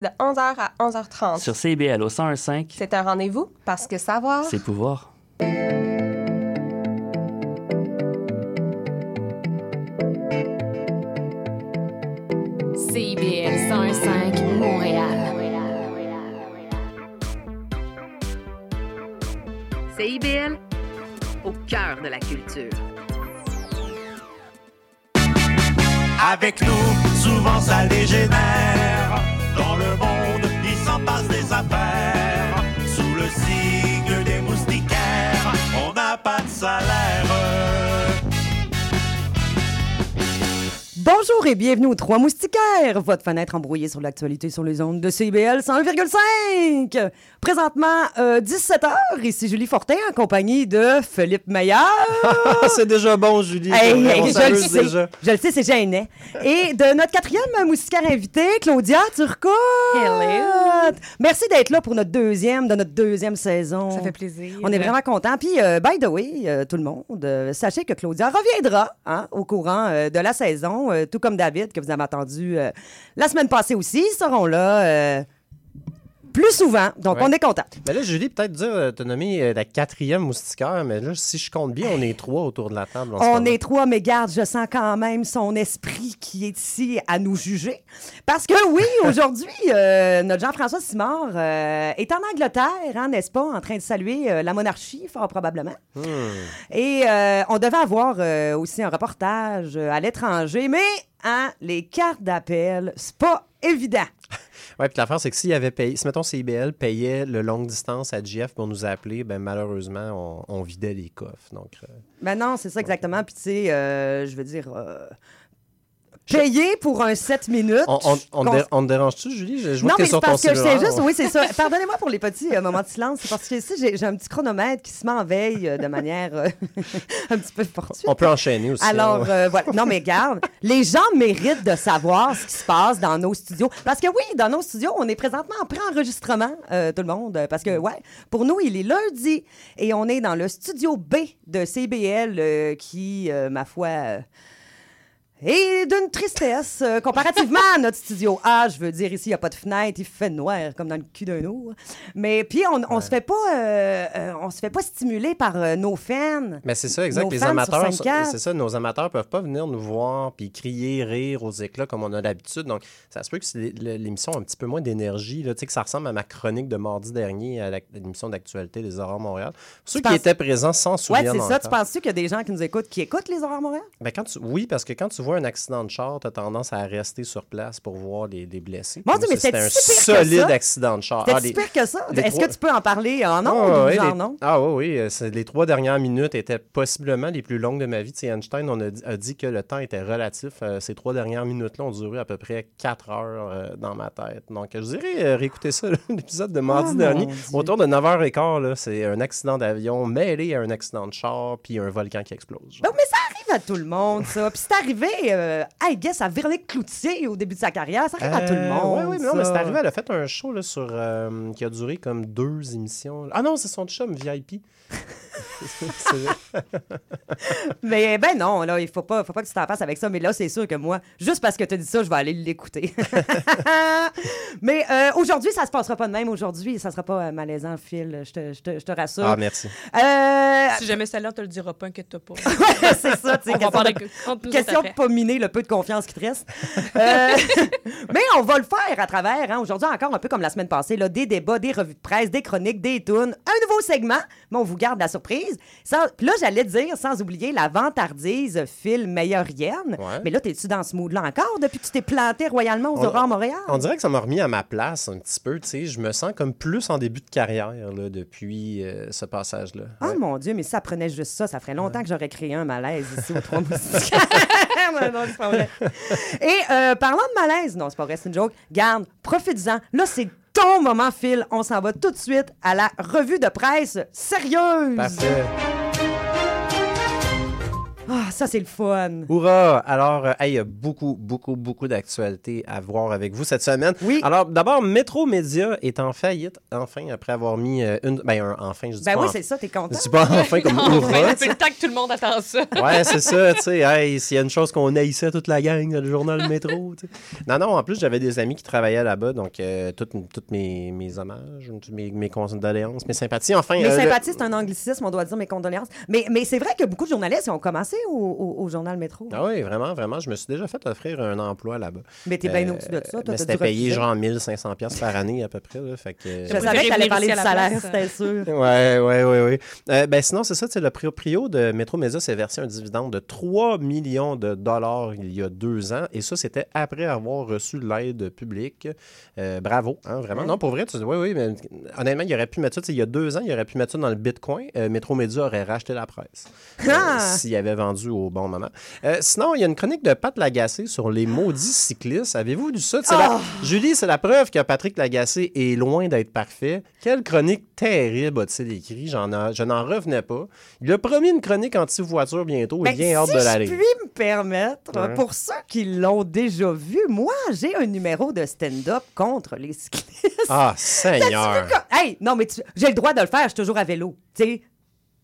de 11h à 11h30. Sur CBL au 101.5, C'est un rendez-vous parce que savoir, c'est pouvoir. CIBL 105 Montréal. CIBL, au cœur de la culture. Avec nous, souvent ça dégénère. Bonjour et bienvenue aux Trois Moustiquaires, votre fenêtre embrouillée sur l'actualité sur les ondes de CBL 101,5. Présentement, 17h, ici Julie Fortin en compagnie de Philippe Meillard. c'est déjà bon, Julie. Hey, On hey, je le sais, déjà. je le sais, c'est gênant. Et de notre quatrième moustiquaire invité, Claudia Turcotte. Hello. Merci d'être là pour notre deuxième, de notre deuxième saison. ça fait plaisir. On est vraiment contents. Puis, euh, by the way, euh, tout le monde, euh, sachez que Claudia reviendra hein, au courant euh, de la saison, euh, comme David, que vous avez entendu euh, la semaine passée aussi. Ils seront là euh, plus souvent. Donc, Ouais. on est contents. Mais là, Julie, peut-être dire, euh, t'as nommé euh, la quatrième moustiquaire, mais là, si je compte bien, on est trois autour de la table. en On est trois, mais garde, je sens quand même son esprit qui est ici à nous juger. Parce que oui, aujourd'hui, euh, notre Jean-François Simard euh, est en Angleterre, hein, n'est-ce pas, en train de saluer euh, la monarchie, fort probablement. Hmm. Et on devait avoir aussi un reportage à l'étranger, mais hein, les cartes d'appel, c'est pas évident. Ouais, puis l'affaire, c'est que s'il avait payé, si mettons CIBL payait le longue distance à GF pour nous appeler, ben malheureusement, on, on vidait les coffres. Donc, euh, Ben non, c'est ça exactement. Puis tu sais, euh, je veux dire, euh, payer pour un 7 minutes. on, on, on, qu'on- dé- on te dérange-tu, Julie? Je, je Non, mais c'est parce que je sais cellulaire. juste, oui, c'est ça. Pardonnez-moi pour les petits euh, moments de silence. C'est parce que ici, j'ai un petit chronomètre qui se met en veille euh, de manière euh, un petit peu fortuite. On peut enchaîner aussi. Alors, hein. voilà. Non, mais garde, les gens méritent de savoir ce qui se passe dans nos studios. Parce que oui, dans nos studios, on est présentement en pré-enregistrement, tout le monde. Parce que, ouais, pour nous, il est lundi et on est dans le studio B de CBL qui, ma foi, est d'une tristesse euh, comparativement à notre studio A. Je veux dire, ici, il n'y a pas de fenêtre, il fait noir comme dans le cul d'un ours. Mais puis, on, on se fait pas, euh, euh, on se fait pas stimuler par nos fans. Mais c'est ça, exact. Les amateurs, 5-4. c'est ça, nos amateurs peuvent pas venir nous voir puis crier, rire aux éclats comme on a l'habitude. Donc, ça se peut que l'émission a un petit peu moins d'énergie, tu sais, que ça ressemble à ma chronique de mardi dernier à l'émission d'actualité des Aurores Montréal. Ceux qui penses- étaient présents s'en Ouais, souviennent c'est ça. Tu penses-tu qu'il y a des gens qui nous écoutent qui écoutent les Horaires Montréal? Ben, quand tu- oui, parce que quand tu vois un accident de char, tu as tendance à rester sur place pour voir les, les blessés. Mon Moi, Dieu, mais c'était un c'est si pire que solide ça. accident de char. C'était Ah, si les- pire que ça? Est-ce trois- que tu peux en parler en nom Ah, ou ouais, genre les- non? Ah oui, oui. euh, Les trois dernières minutes étaient possiblement les plus longues de ma vie. Tu sais, Einstein on a, dit- a dit que le temps était relatif. Euh, ces trois dernières minutes-là ont duré à peu près quatre heures euh, dans ma tête. Donc, je dirais euh, réécouter ça, l'épisode de mardi Oh, mon dernier. Autour de 9h15, là, c'est un accident d'avion mêlé à un accident de char puis un volcan qui explose. Ben, mais ça arrive à tout le monde, ça. Puis c'est arrivé, euh, I guess, à Véronique Cloutier au début de sa carrière. Ça arrive à tout le Euh, monde. ouais, ouais, mais non, mais c'est ça. arrivé. Elle a fait un show là, sur, euh, qui a duré comme deux émissions. Ah non, c'est son chum VIP. Mais ben non, là, il faut pas, faut pas que tu t'en passes avec ça. Mais là, c'est sûr que moi, juste parce que tu as dit ça, je vais aller l'écouter. mais euh, aujourd'hui, ça se passera pas de même. Aujourd'hui, ça sera pas euh, malaisant, Phil. Je te, je te, je te rassure. ah, merci. Euh, Si jamais celle-là, on te le dira pas, inquiète-toi pas. c'est ça, tu sais, On question de- Question de pas miner le peu de confiance qui te reste. Euh, mais on va le faire à travers, hein, aujourd'hui encore un peu comme la semaine passée, là, des débats, des revues de presse, des chroniques, des tunes, un nouveau segment, mais on vous garde la surprise. Sans- Puis là, j'allais dire, sans oublier la vantardise Phil Meilleurienne. Ouais. Mais là, t'es-tu dans ce mood-là encore depuis que tu t'es planté royalement aux Aurores Montréal? On dirait que ça m'a remis à ma place un petit peu. Tu sais, je me sens comme plus en début de carrière là, depuis euh, ce passage-là. Oh Ouais. mon Dieu, mais ça prenait juste ça, ça ferait longtemps que j'aurais créé un malaise ici aux Trois Moustiquaires. non, non, c'est pas vrai. Et euh, parlant de malaise, non, c'est pas vrai, c'est une joke. Garde, profite-en. Là, c'est ton moment, Phil. On s'en va tout de suite à la revue de presse sérieuse. Parfait. Ah, ça, c'est le fun. Hourra! Alors, euh, hey, il y a beaucoup, beaucoup, beaucoup d'actualités à voir avec vous cette semaine. Oui. Alors, d'abord, Métro Média est en faillite, enfin, après avoir mis euh, une. Ben, un- enfin, je dis Ben pas oui, en- c'est ça, t'es content. Je dis pas enfin comme Enfin, Hourra. fait le temps que tout le monde attend ça. Ouais, c'est ça, tu sais. Hey, s'il y a une chose qu'on haïssait toute la gang, le journal Métro. Non, non, en plus, j'avais des amis qui travaillaient là-bas, donc euh, toutes, toutes mes, mes hommages, mes, mes condoléances, mes sympathies. Enfin, Mes euh, le- sympathies, c'est un anglicisme, on doit dire mes condoléances. Mais, mais c'est vrai que beaucoup de journalistes ont commencé au, au- au journal Métro. Ah oui, vraiment, vraiment. Je me suis déjà fait offrir un emploi là-bas. Mais t'es bien Euh, au-dessus de ça. Toi, mais c'était payé refuser. genre 1500 pièces par année à peu près. Là, fait que... Je savais que t'allais parler du salaire, place. c'était sûr. Ouais, ouais, ouais, ouais. Euh, ben sinon, c'est ça, tu sais, le Prio Prio de Métro Média s'est versé un dividende de 3 millions de dollars il y a deux ans. Et ça, c'était après avoir reçu l'aide publique. Euh, bravo, hein, vraiment. Non, pour vrai, tu dis, oui, oui, mais honnêtement, il aurait pu mettre ça, tu sais, il y a deux ans, il aurait pu mettre ça dans le Bitcoin. Euh, Métro Média aurait racheté la presse. Euh, Ah! S'il avait vendu au bon moment. Euh, sinon, il y a une chronique de Pat Lagacé sur les maudits cyclistes. Avez-vous lu ça? La- Oh! Julie, c'est la preuve que Patrick Lagacé est loin d'être parfait. Quelle chronique terrible a-t-il écrit? J'en a- je n'en revenais pas. Il a promis une chronique anti-voiture bientôt. Ben, Il vient hâte si de la je lire. puis me permettre, Ouais. pour ceux qui l'ont déjà vu, moi, j'ai un numéro de stand-up contre les cyclistes. Ah, Seigneur! Hey, non, mais tu- j'ai le droit de le faire, je suis toujours à vélo. Tu sais,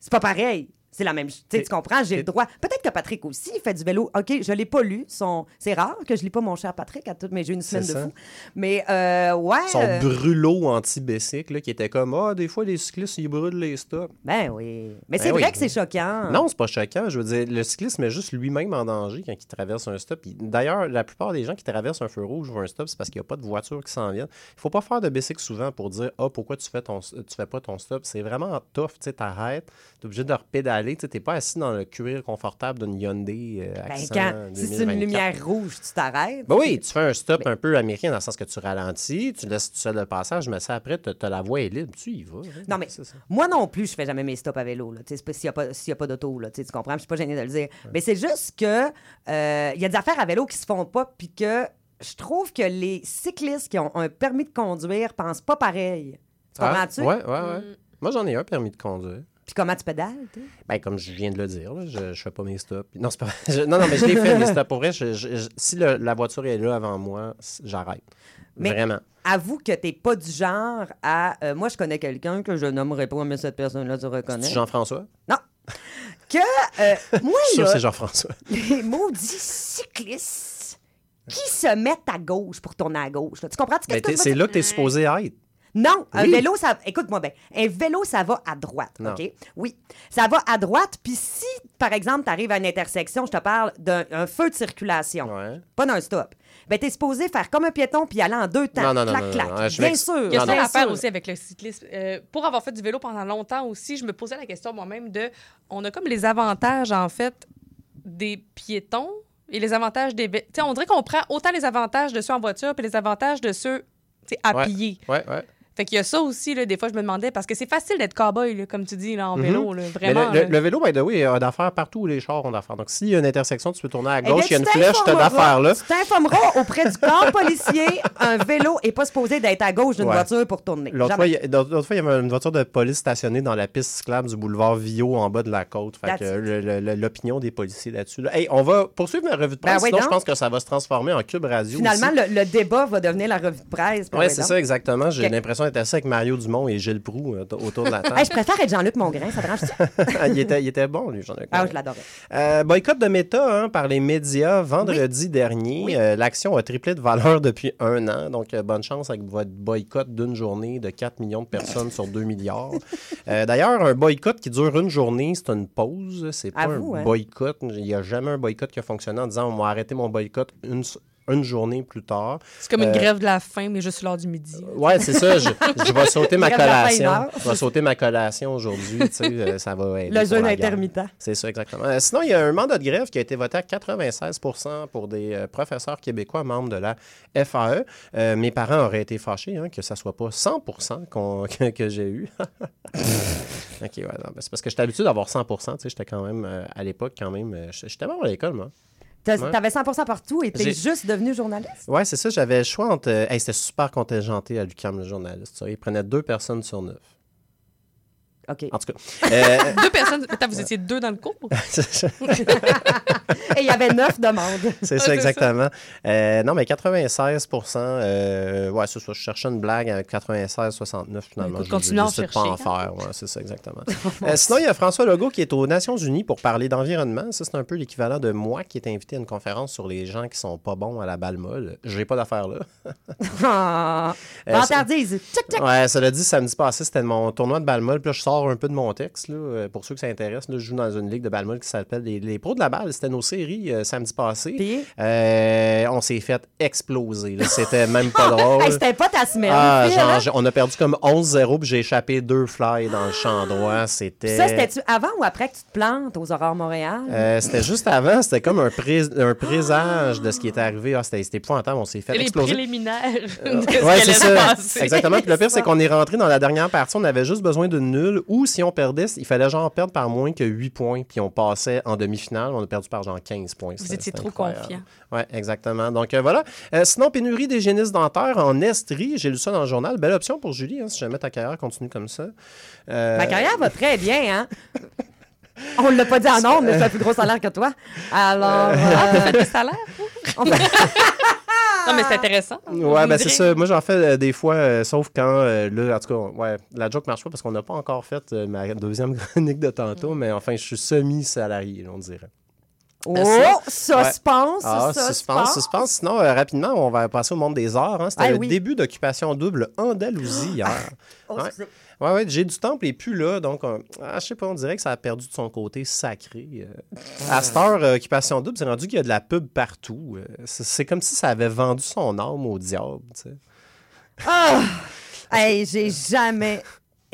c'est pas pareil. C'est la même chose. Tu comprends? J'ai le droit. Peut-être que Patrick aussi fait du vélo. OK, je l'ai pas lu. Son... C'est rare que je lis pas mon cher Patrick à toutes mes j'ai une semaine de ça. fou. Mais, euh, ouais. Son euh, brûlot anti-bicycle là, qui était comme Ah, des fois, les cyclistes, ils brûlent les stops. Ben oui. Mais Ben c'est oui. vrai que c'est choquant. Non, c'est pas choquant. Je veux dire, le cycliste met juste lui-même en danger quand il traverse un stop. Il- D'ailleurs, la plupart des gens qui traversent un feu rouge ou un stop, c'est parce qu'il n'y a pas de voiture qui s'en vient. Il faut pas faire de bicycle souvent pour dire Ah, pourquoi tu fais ton tu fais pas ton stop? C'est vraiment tough. Tu sais, t'arrêtes, t'es obligé de repédaler. Tu t'es pas assis dans le cuir confortable d'une Hyundai euh, Ben, Accent quand, si c'est une 2024. lumière rouge, tu t'arrêtes. Ben oui, tu fais un stop un peu américain dans le sens que tu ralentis, tu laisses tout seul le passage, mais ça après, t'as t'as la voie est libre, tu y vas. hein. Non, mais ça. moi non plus, je fais jamais mes stops à vélo. Tu S'il n'y a pas, s'il y a pas d'auto, là, tu tu comprends? Je suis pas gênée de le dire. Mais c'est juste que euh, il y a des affaires à vélo qui se font pas, puis que je trouve que les cyclistes qui ont un permis de conduire pensent pas pareil. Tu Ah, comprends-tu? ouais, ouais, ouais. Moi, j'en ai un permis de conduire. Puis comment tu pédales? Ben, comme je viens de le dire, là, je, je fais pas mes stops. Non, c'est pas je- non, non, mais je l'ai fait, mes stops. Pour vrai, je- je- je- si le- la voiture est là avant moi, j'arrête. Mais- Vraiment. Avoue que t'es pas du genre à... euh, moi, je connais quelqu'un que je nommerai pas, mais cette personne-là, tu reconnais. C'est Jean-François? Que, euh, moi, Je suis sûr que c'est Jean-François. les maudits cyclistes qui se mettent à gauche pour tourner à gauche. là. Tu comprends-tu Ben, c'est là que tu es supposé être. Non, un Oui. vélo, ça. Écoute-moi bien. Un vélo, ça va à droite. Non. OK? Oui. Ça va à droite. Puis si, par exemple, tu arrives à une intersection, je te parle d'un un feu de circulation, Ouais. pas d'un stop, ben, tu es supposé faire comme un piéton puis aller en deux temps. Non, non, clac, non, clac. non, non, je bien sûr. Il y a Non, ça à faire aussi avec le cyclisme. Euh, pour avoir fait du vélo pendant longtemps aussi, je me posais la question moi-même de on a comme les avantages en fait des piétons et les avantages des vé- tu sais on dirait qu'on prend autant les avantages de ceux en voiture puis les avantages de ceux tu sais, à Ouais. pied. Ouais, ouais. Fait qu'il y a ça aussi là, des fois je me demandais parce que c'est facile d'être cowboy là, comme tu dis là en Mhm. vélo là, Mais vraiment. le, le- là. le vélo, by the way, a d'affaires partout où les chars ont d'affaires. Donc, s'il y a une intersection, tu peux tourner à Eh gauche, il y a une flèche, tu as t'informeras- d'affaires là. Tu t'informeras auprès du corps policier. Un vélo n'est pas supposé d'être à gauche d'une Ouais. voiture pour tourner. L'autre fois, il y a- l'autre fois, il y avait une voiture de police stationnée dans la piste cyclable du boulevard Villot en bas de la côte. Fait que l'opinion des policiers là-dessus. là. Hey, on va poursuivre ma revue de Ben presse, oui, sinon donc. je pense que ça va se transformer en cube radio. Finalement, aussi. le, le débat va devenir la revue de presse. Ben Oui, c'est ça, exactement. J'ai l'impression assis avec Mario Dumont et Gilles Proux euh, autour de la table. Hey, je préfère être Jean-Luc Mongrain, ça te dérange ça? il, était, il était bon, lui, ai Ah, je l'adorais. Euh, boycott de Meta hein, par les médias vendredi dernier. Oui. Euh, L'action a triplé de valeur depuis un an. Donc, euh, bonne chance avec votre boycott d'une journée de 4 millions de personnes sur 2 milliards. D'ailleurs, un boycott qui dure une journée, c'est une pause. C'est pas un hein? boycott. Il n'y a jamais un boycott qui a fonctionné en disant on va arrêter mon boycott une, une journée plus tard. C'est comme une euh, grève de la faim mais juste l'heure du midi. Ouais, c'est ça. Je, je vais sauter ma collation. Je vais sauter ma collation aujourd'hui. tu sais, euh, ça va aider Le jeûne intermittent. C'est ça, exactement. Euh, sinon, il y a un mandat de grève qui a été voté à 96% pour des professeurs québécois membres de la FAE. Mes parents auraient été fâchés hein, que ça soit pas 100 qu'on- que, j'ai eu. OK, ouais, ben, c'est parce que j'étais habitué d'avoir 100 tu sais, J'étais quand même, euh, à l'époque, quand même, j'étais bon à l'école, moi. T'avais 100% partout et t'es juste devenu journaliste? Ouais, c'est ça, j'avais le choix entre... euh, hey, c'était super contingenté à l'UQAM, le journaliste. ça. Il prenait deux personnes sur neuf. OK. En tout cas. euh, Deux personnes. Attends, vous étiez deux dans le cours? ça. Et il y avait neuf demandes. C'est ça, exactement. Euh, non, mais 96% euh, ouais, c'est ça. Je cherchais une blague avec 96, 69, finalement. Écoute, Je- continue à en je décide de pas en chercher, hein. faire. Ouais, c'est ça, exactement. Euh, sinon, il y a François Legault qui est aux Nations Unies pour parler d'environnement. Ça, c'est un peu l'équivalent de moi qui est invité à une conférence sur les gens qui sont pas bons à la balle molle. J'ai pas d'affaire là. Ah. Euh, Vantardise. Tchac, tchac. Ouais, cela dit, samedi passé, c'était mon tournoi de balle molle. Puis là, je sors un peu de mon texte. Là, euh, pour ceux que ça intéresse, là, je joue dans une ligue de balle molle qui s'appelle les, les pros de la balle. C'était nos séries euh, samedi passé. Puis? Euh, on s'est fait exploser. C'était même pas drôle. Hey, C'était pas ta semaine. Ah, genre, hein? on a perdu comme 11-0 puis j'ai échappé deux fly dans le champ droit. C'était. Ça, c'était-tu avant ou après que tu te plantes aux Aurores Montréal? Euh, c'était juste avant, c'était comme un, pré- un présage de ce qui était arrivé. Ah, c'était c'était épouvantable, on s'est fait les exploser. préliminaires de ce Ouais, qui c'est allait se ça. passer. Exactement. Puis le pire, c'est qu'on est rentré dans la dernière partie, on avait juste besoin d'une nulle. Ou si on perdait, il fallait genre perdre par moins que 8 points. Puis on passait en demi-finale. On a perdu par genre 15 points. Vous étiez trop confiant. Oui, exactement. Donc euh, voilà. Euh, sinon, pénurie d'hygiénistes dentaires en Estrie. J'ai lu ça dans le journal. Belle option pour Julie, hein, si jamais ta carrière continue comme ça. Euh, Ma carrière va très bien, hein? On l'a pas dit en nombre, mais c'est un plus gros salaire que toi. Alors, Ah, euh, t'as fait des salaires? Non, mais c'est intéressant. Ouais, ben c'est ça. Moi, j'en fais euh, des fois, euh, sauf quand, euh, là, en tout cas, ouais, la joke marche pas parce qu'on n'a pas encore fait euh, ma deuxième chronique de tantôt, mais enfin, je suis semi-salarié, on dirait. Oh, ça- suspense, Ah, suspense. suspense, suspense. Sinon, euh, rapidement, on va passer au monde des arts. hein. C'était Ah, le oui. début d'occupation double Andalousie hier. Oh, Ouais. Ouais, ouais, j'ai du temple et plus là, donc euh, ah, je sais pas, on dirait que ça a perdu de son côté sacré. euh. À cette heure, euh, Occupation Double, c'est rendu qu'il y a de la pub partout. euh. c'est c'est comme si ça avait vendu son âme au diable, tu sais. Ah! Hey, j'ai jamais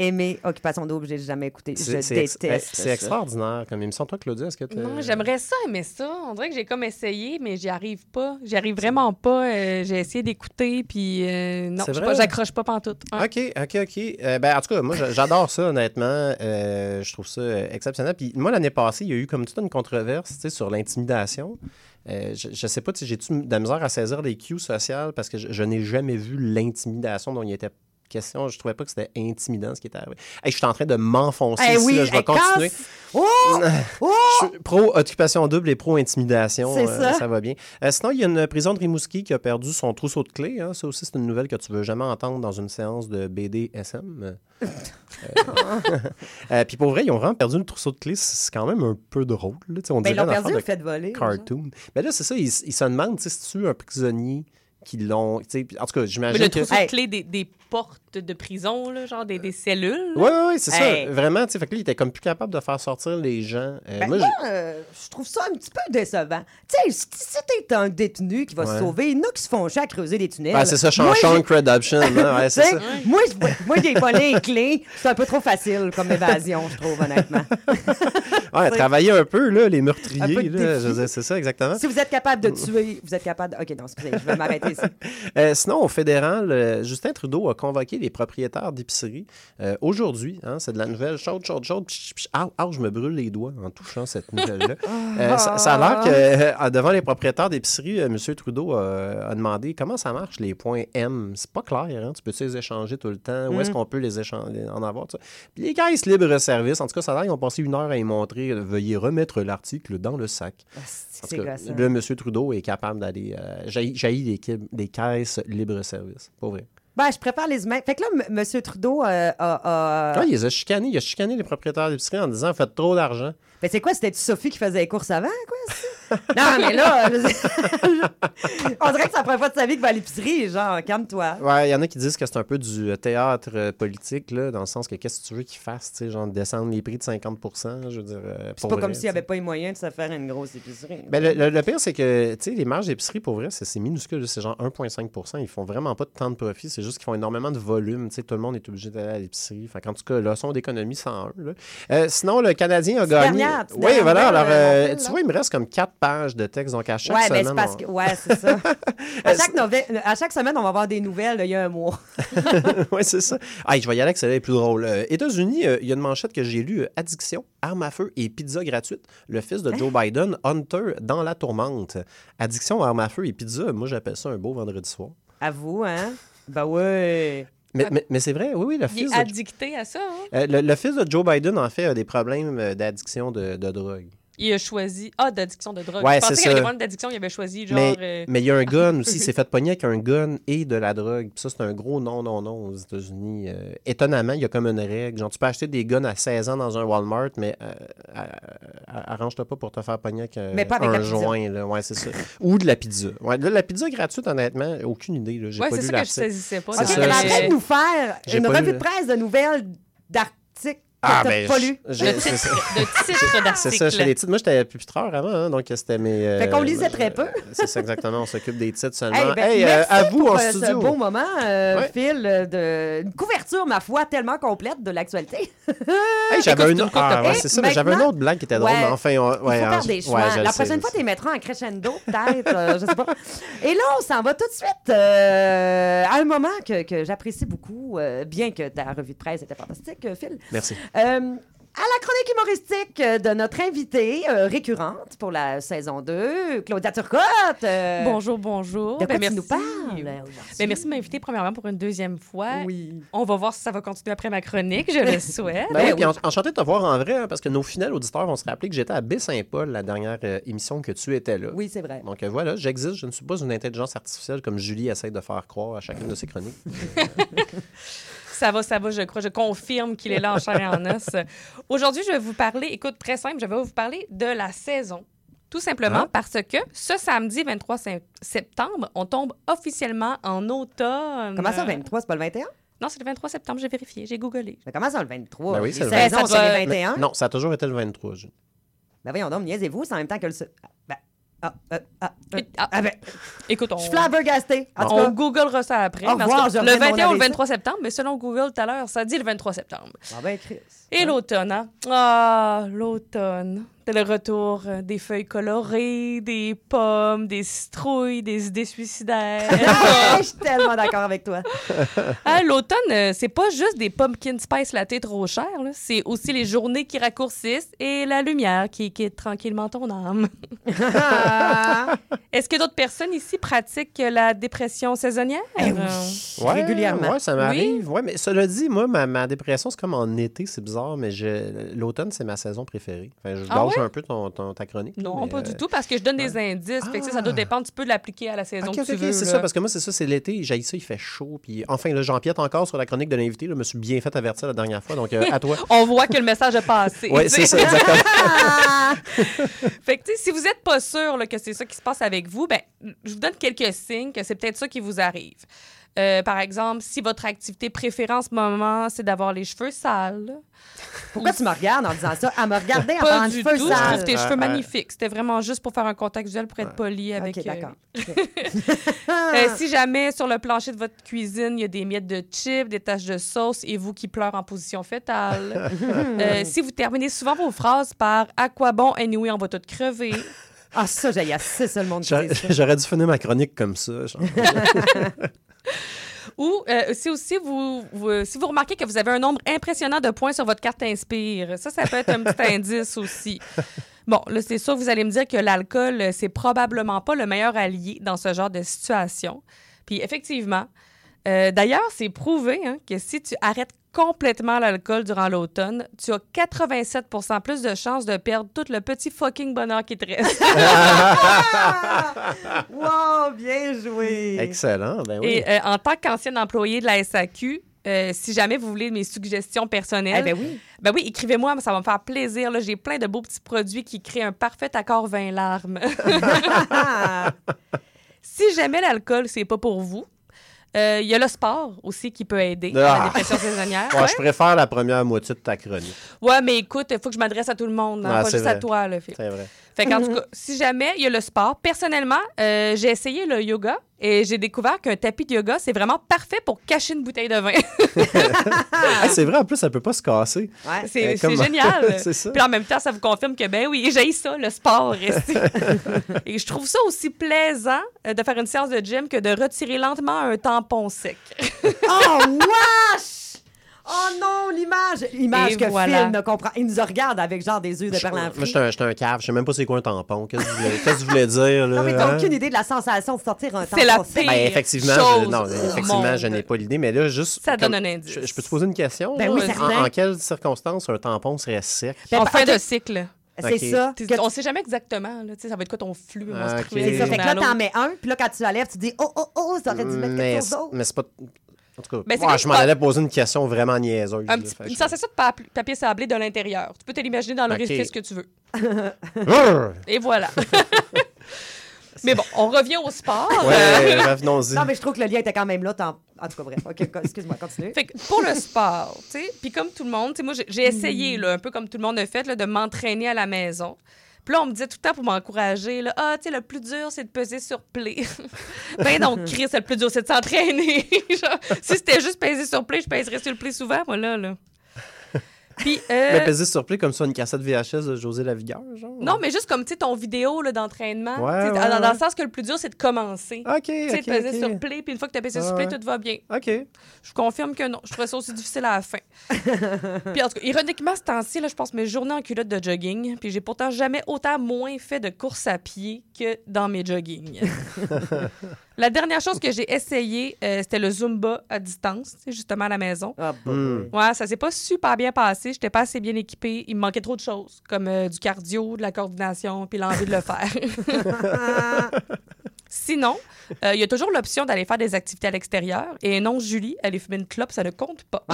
aimé Occupation Double, j'ai jamais écouté. Je C'est- c'est déteste. C'est ça. extraordinaire comme émission. Toi, Claudia, est-ce que tu. Non, j'aimerais ça aimer ça. On dirait que j'ai comme essayé, mais j'y arrive pas. J'y arrive vraiment pas. Euh, j'ai essayé d'écouter, puis euh, non, C'est vrai? pas, j'accroche pas pantoute. OK, OK, OK. Euh, ben, en tout cas, moi, j'a- j'adore ça, honnêtement. Euh, je trouve ça exceptionnel. Puis moi, l'année passée, il y a eu comme toute une controverse tu sais, sur l'intimidation. Euh, je, je sais pas, sais, j'ai-tu de la misère à saisir les cues sociales parce que je, je n'ai jamais vu l'intimidation dont il était question. Je trouvais pas que c'était intimidant ce qui était arrivé. Hey, je suis en train de m'enfoncer Eh ici, oui, là, je vais continuer. Oh! Oh! Je suis pro-occupation double et pro-intimidation. C'est euh, ça. va bien. Euh, sinon, il y a une prison de Rimouski qui a perdu son trousseau de clés. hein. Ça aussi, c'est une nouvelle que tu veux jamais entendre dans une séance de BDSM. Euh, euh, Puis pour vrai, ils ont vraiment perdu le trousseau de clés. C'est quand même un peu drôle. là. On Ben, ils dirait l'ont une perdu, le fait de voler. cartoon. Mais là, c'est ça. Ils, ils se demandent si tu un prisonnier qui l'ont. tu sais, puis En tout cas, Mais j'imagine le que. trousseau Hey. de clé des, des portes de prison, là, genre des, des cellules. Oui, oui, oui, c'est Hey. ça. Vraiment, tu sais, fait que là, il était comme plus capable de faire sortir les gens. Euh, Ben, moi, euh, je trouve ça un petit peu décevant. Tu sais, si, si t'es un détenu qui va se sauver, il y en a qui se font chier à creuser des tunnels. Ben, c'est ça, hein, ouais, c'est sais, ça. Moi, je- moi, j'ai volé les clés. C'est un peu trop facile comme évasion, je trouve, honnêtement. Ouais, travailler un peu, là, les meurtriers, là, c'est ça, exactement. si vous êtes capable de tuer, vous êtes capable de... OK, non, excusez, je vais m'arrêter ici. Euh, sinon, au fédéral, euh, Justin Trudeau a convoqué les propriétaires d'épiceries euh, aujourd'hui. hein, c'est de la nouvelle chaude, chaude, chaude. Ah, ah, je me brûle les doigts en touchant cette nouvelle-là. Euh, ça, ça a l'air que euh, devant les propriétaires d'épiceries, M. Trudeau a, demandé comment ça marche, les points M. C'est pas clair, hein? Tu peux-tu les échanger tout le temps? Où est-ce qu'on peut les échanger, en avoir? Puis les caisses libre-service, en tout cas, ça a l'air qu'ils ont passé une heure à y montrer. Veuillez remettre l'article dans le sac. Gossant. là, M. Trudeau est capable d'aller. Euh, jaillit des, des caisses libre-service. Pas vrai. Ben, je prépare les humains. Fait que là, M. Trudeau euh, a... a- Ah, il les a chicanés. Il a chicané les propriétaires d'épicerie en disant Faites trop d'argent. Ben, c'est quoi? C'était Sophie qui faisait les courses avant, quoi? Ça? non, mais là, je- on dirait que c'est la première fois de sa vie qu'il va à l'épicerie. Genre, calme-toi. Ouais, il y en a qui disent que c'est un peu du euh, théâtre euh, politique, là, dans le sens que qu'est-ce que tu veux qu'ils fassent, tu sais, genre descendre les prix de 50 je veux dire. euh, C'est pas vrai, comme s'il n'y avait pas les moyens de se faire une grosse épicerie. Ben, le, le- le pire, c'est que tu sais, les marges d'épicerie, pour vrai, c'est c'est minuscule. C'est genre 1,5% Ils font vraiment pas de tant de profit. C'est juste qu'ils font énormément de volume. Tu sais, tout le monde est obligé d'aller à l'épicerie. Fait en tout cas, leçon d'économie 101. là. Euh, sinon, le Canadien a gagné. dernière, oui, voilà. nouvelle, Alors, euh, mon fil, tu vois, il me reste comme quatre pages de texte. Donc, à chaque Ouais, semaine. parce on- que. Ouais, c'est ça. à, chaque nouvelle- à chaque semaine, on va avoir des nouvelles là, il y a un mois. oui, c'est ça. Ah, je vais y aller avec celle-là, elle est plus drôle. Euh, États-Unis, euh, il y a une manchette que j'ai lue euh, Addiction, arme à feu et pizza gratuite. Le fils de Joe Biden, Hunter, dans la tourmente. Addiction, arme à feu et pizza, moi, j'appelle ça un beau vendredi soir. À vous, hein? Ben ouais. Mais, mais, mais c'est vrai, oui, oui, le Il fils, est de, addicté à ça. hein? euh, le, le fils de Joe Biden, en fait, a des problèmes d'addiction de, de drogue. Il a choisi. Ah, d'addiction de drogue. Ouais, je pensais c'est qu'il y avait ça. des problèmes d'addiction, il avait choisi genre. Mais, euh, mais il y a un gun aussi. Il s'est fait pogner avec un gun et de la drogue. Puis ça, c'est un gros non, non, non aux États-Unis. Euh, étonnamment, il y a comme une règle. Genre, tu peux acheter des guns à 16 ans dans un Walmart, mais euh, arrange-toi pas pour te faire pogner avec Mais pas avec un la pizza. joint. Là. Ouais, c'est ça. Ou de la pizza. Ouais, là, la pizza gratuite, honnêtement, aucune idée. Là. J'ai Ouais, pas c'est lu ça que je saisissais pas. OK, est en train de nous faire J'ai une revue de presse de nouvelles d'articles Ah, ben, pas je- lu. je- Le c'est titre, titre C'est ça, j'étais les titres. Moi, j'étais pupitreur avant, hein, donc c'était mes. euh, Fait qu'on lisait très euh, peu. C'est ça, exactement. On s'occupe des titres seulement. Hey, ben, Hey, euh, à vous pour en euh, ce studio. beau moment, euh, Ouais. Phil, euh, de une couverture, ma foi, tellement complète de l'actualité. Hey, j'avais une Ah, courte ouais, de- c'est ça, mais j'avais un Maintenant- autre blague qui était drôle, Ouais. mais enfin, on, Il faut faire en- des choix. je la sais, prochaine je fois, tu les mettras en crescendo, peut-être. euh, je sais pas. Et là, on s'en va tout de suite euh, à un moment que, que j'apprécie beaucoup, euh, bien que ta revue de presse était fantastique, euh, Phil. Merci. Euh, à la chronique humoristique de notre invitée euh, récurrente pour la saison 2, Claudia Turcotte. euh, Bonjour, bonjour. De quoi Ben, tu merci. nous parles aujourd'hui? Ben, merci de m'inviter premièrement pour une deuxième fois. Oui. On va voir si ça va continuer après ma chronique, je le souhaite. Ben oui, Ben puis oui. en- enchanté de te voir en vrai, hein, parce que nos fidèles auditeurs vont se rappeler que j'étais à Baie-Saint-Paul la dernière euh, émission que tu étais là. Oui, c'est vrai. Donc euh, voilà, j'existe, je ne suis pas une intelligence artificielle comme Julie essaie de faire croire à chacune de ses chroniques. Ça va, ça va, je crois. Je confirme qu'il est là en chair et en os. Aujourd'hui, je vais vous parler, écoute, très simple, je vais vous parler de la saison. Tout simplement Ah. parce que ce samedi 23 sept- septembre, on tombe officiellement en automne. Comment ça, le 23, c'est pas le 21? Non, c'est le 23 septembre, j'ai vérifié, j'ai googlé. Mais comment ça, le 23? Ben oui, c'est le saisons, 23. c'est Ça les 21? Non, ça a toujours été le 23. Julie. Ben voyons donc, niaisez-vous, c'est en même temps que le... Ah, euh, ah, euh, Ah. Écoute, on, je suis. En tout on cas, googlera ça après. Au revoir, le reviens de mon 21 ou le AVC. 23 septembre, mais selon Google tout à l'heure, ça dit le 23 septembre. ah ben, Chris. Et l'automne, hein? Ah, l'automne. C'est le retour euh, des feuilles colorées, des pommes, des citrouilles, des idées suicidaires. Ah, je suis tellement d'accord avec toi. Ah, l'automne, euh, c'est pas juste des pumpkin spice latte trop chères, c'est aussi les journées qui raccourcissent et la lumière qui quitte tranquillement ton âme. Est-ce que d'autres personnes ici pratiquent la dépression saisonnière? eh Euh, oui, Ouais, régulièrement. Ouais, ça m'arrive. Ouais, mais cela dit, moi, ma, ma dépression, c'est comme en été, c'est bizarre, mais l'automne, c'est ma saison préférée. Enfin, je Ah? Un peu ton, ton- ta chronique. Non, mais, pas euh, du tout, parce que je donne des indices. Fait que, ça doit Ah. dépendre, tu peux l'appliquer à la saison Ok, que ok, tu ok, veux. c'est ça, parce que moi, c'est ça, c'est l'été, j'ai ça, il fait chaud. Puis enfin, là, j'empiète encore sur la chronique de l'invité. Je me suis bien fait avertir la dernière fois, donc euh, à toi. On voit que le message est passé. Oui, c'est ça, exactement. Fait que, si vous n'êtes pas sûr là, que c'est ça qui se passe avec vous, ben, je vous donne quelques signes que c'est peut-être ça qui vous arrive. Euh, par exemple, si votre activité préférée en ce moment, c'est d'avoir les cheveux sales. Pourquoi tu me regardes en disant ça? À me regarder en Pas de du tout. Je trouve tes cheveux magnifiques. C'était vraiment juste pour faire un contact visuel pour être poli avec. OK, euh, d'accord. Euh, si jamais sur le plancher de votre cuisine, il y a des miettes de chips, des taches de sauce et vous qui pleure en position fétale. Euh, si vous terminez souvent vos phrases par à quoi bon anyway, on va tout crever. Ah, ça, j'ai assez ça, le monde qui J'a- dit ça. J'aurais dû finir ma chronique comme ça. genre. Ou euh, si aussi vous, vous- si vous remarquez que vous avez un nombre impressionnant de points sur votre carte Inspire, ça, ça peut être un petit indice aussi. Bon, là, c'est sûr, vous allez me dire que l'alcool, euh, c'est probablement pas le meilleur allié dans ce genre de situation. Puis effectivement, euh, d'ailleurs, c'est prouvé hein, que si tu arrêtes complètement l'alcool durant l'automne, tu as 87% plus de chances de perdre tout le petit fucking bonheur qui te reste. wow, bien joué. Excellent, ben oui. Et euh, en tant qu'ancienne employée de la SAQ, euh, si jamais vous voulez mes suggestions personnelles, Eh ben oui. Ben oui, écrivez-moi, ça va me faire plaisir. J'ai plein de beaux petits produits qui créent un parfait accord vin larmes. Si jamais l'alcool, c'est pas pour vous, euh, il y a le sport aussi qui peut aider à la Ah. dépression saisonnière. Ouais, Ouais. Je préfère la première moitié de ta chronique. Ouais, mais écoute, il faut que je m'adresse à tout le monde, hein, Ah, pas juste à vrai. toi, le Phil. C'est vrai. Fait qu'en tout cas, si jamais il y a le sport, personnellement, euh, j'ai essayé le yoga et j'ai découvert qu'un tapis de yoga, c'est vraiment parfait pour cacher une bouteille de vin. Ah, c'est vrai, en plus, ça peut pas se casser. ouais. c'est Euh, comme- génial. ça. Puis en même temps, ça vous confirme que, ben oui, j'ai ça, le sport. Et je trouve ça aussi plaisant euh, de faire une séance de gym que de retirer lentement un tampon sec. Oh, wesh! Oh non, l'image! L'image que voilà. Phil ne comprend. Il nous regarde avec genre des yeux de perles en Moi, j'étais un, un cave. Je sais même pas c'est quoi un tampon. Qu'est-ce que vous voulez, vous voulez dire, là? Non, mais t'as hein? aucune idée de la sensation de sortir un C'est la tampon pire. Ben, effectivement, chose je, non, effectivement, je n'ai pas l'idée, mais là, juste. Ça donne un indice. Je, je peux te poser une question? Ben oui, En- certain. En, quelles circonstances un tampon serait sec? Ben, en ben, fin de cycle. C'est ça. On sait jamais exactement. Là, tu ça va être quoi ton flux Ah, menstruel. ok. C'est ça. Fait que là, t'en mets un, puis là, quand tu la lèves, tu dis Oh, oh, oh, ça aurait dû mettre mais, quelque chose d'autre. mais c'est pas. En tout cas, Ben, je m'en allais poser une question vraiment niaiseuse. Un là, petit, une sensation de pap- papier sablé de l'intérieur. Tu peux te l'imaginer dans Ok. l'orifice que tu veux. Et voilà. Mais bon, on revient au sport. Ouais, revenons-y. Non, mais je trouve que le lien était quand même là. t'en- En tout cas, bref. OK, excuse-moi, continue. Fait que pour le sport, tu sais, puis comme tout le monde, tu sais, moi, j'ai- j'ai essayé, là, un peu comme tout le monde a fait, là, de m'entraîner à la maison. Puis là, on me disait tout le temps pour m'encourager, là, ah, tu sais, le plus dur, c'est de peser sur play. ben donc, Chris, le plus dur, c'est de s'entraîner. Si c'était juste peser sur play, je pèserais sur le play souvent, moi, là. là. Puis, euh, Mais peser sur play comme ça, une cassette VHS de José Lavigueur, genre? non, mais juste comme, tu sais, ton vidéo d'entraînement, Ouais, ouais, dans, le sens que le plus dur, c'est de commencer. OK, Tu sais, OK, peser OK. sur play, puis une fois que tu as pesé sur play, tout va bien. OK. Je confirme que non. Je trouvais ça aussi difficile à la fin. puis en tout cas, ironiquement, ce temps-ci, là, je passe mes journées en culotte de jogging. Puis j'ai pourtant jamais autant moins fait de course à pied que dans mes joggings. la dernière chose que j'ai essayé, euh, c'était le Zumba à distance, justement à la maison. Ah, bah, Hmm. Ouais, ça s'est pas super bien passé. J'étais pas assez bien équipée. Il me manquait trop de choses, comme euh, du cardio, de la coordination, puis l'envie de le faire. Sinon, euh, il y a toujours l'option d'aller faire des activités à l'extérieur. Et non, Julie, aller fumer une clope, ça ne compte pas.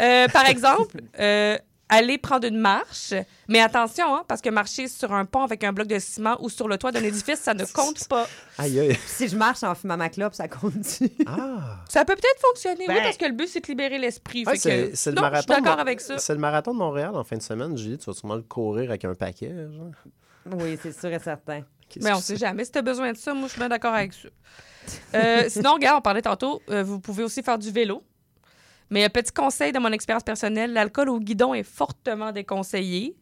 Euh, par exemple, euh, aller prendre une marche. Mais attention, hein, parce que marcher sur un pont avec un bloc de ciment ou sur le toit d'un édifice, ça ne compte pas. Aïe, aïe. Si je marche en fumant ma clope, ça continue. Ah! Ça peut peut-être fonctionner, oui, Ben- parce que le but, c'est de libérer l'esprit. Ouais, c'est que- c'est le non, marathon. je suis d'accord de- avec ça. C'est le marathon de Montréal en fin de semaine, Julie. Tu vas sûrement le courir avec un paquet. Genre. Oui, c'est sûr et certain. Qu'est-ce Mais on que sait jamais. Si tu as besoin de ça, moi, je suis bien d'accord avec ça. Euh, sinon, regarde, on parlait tantôt, euh, vous pouvez aussi faire du vélo. Mais un petit conseil de mon expérience personnelle, l'alcool au guidon est fortement déconseillé.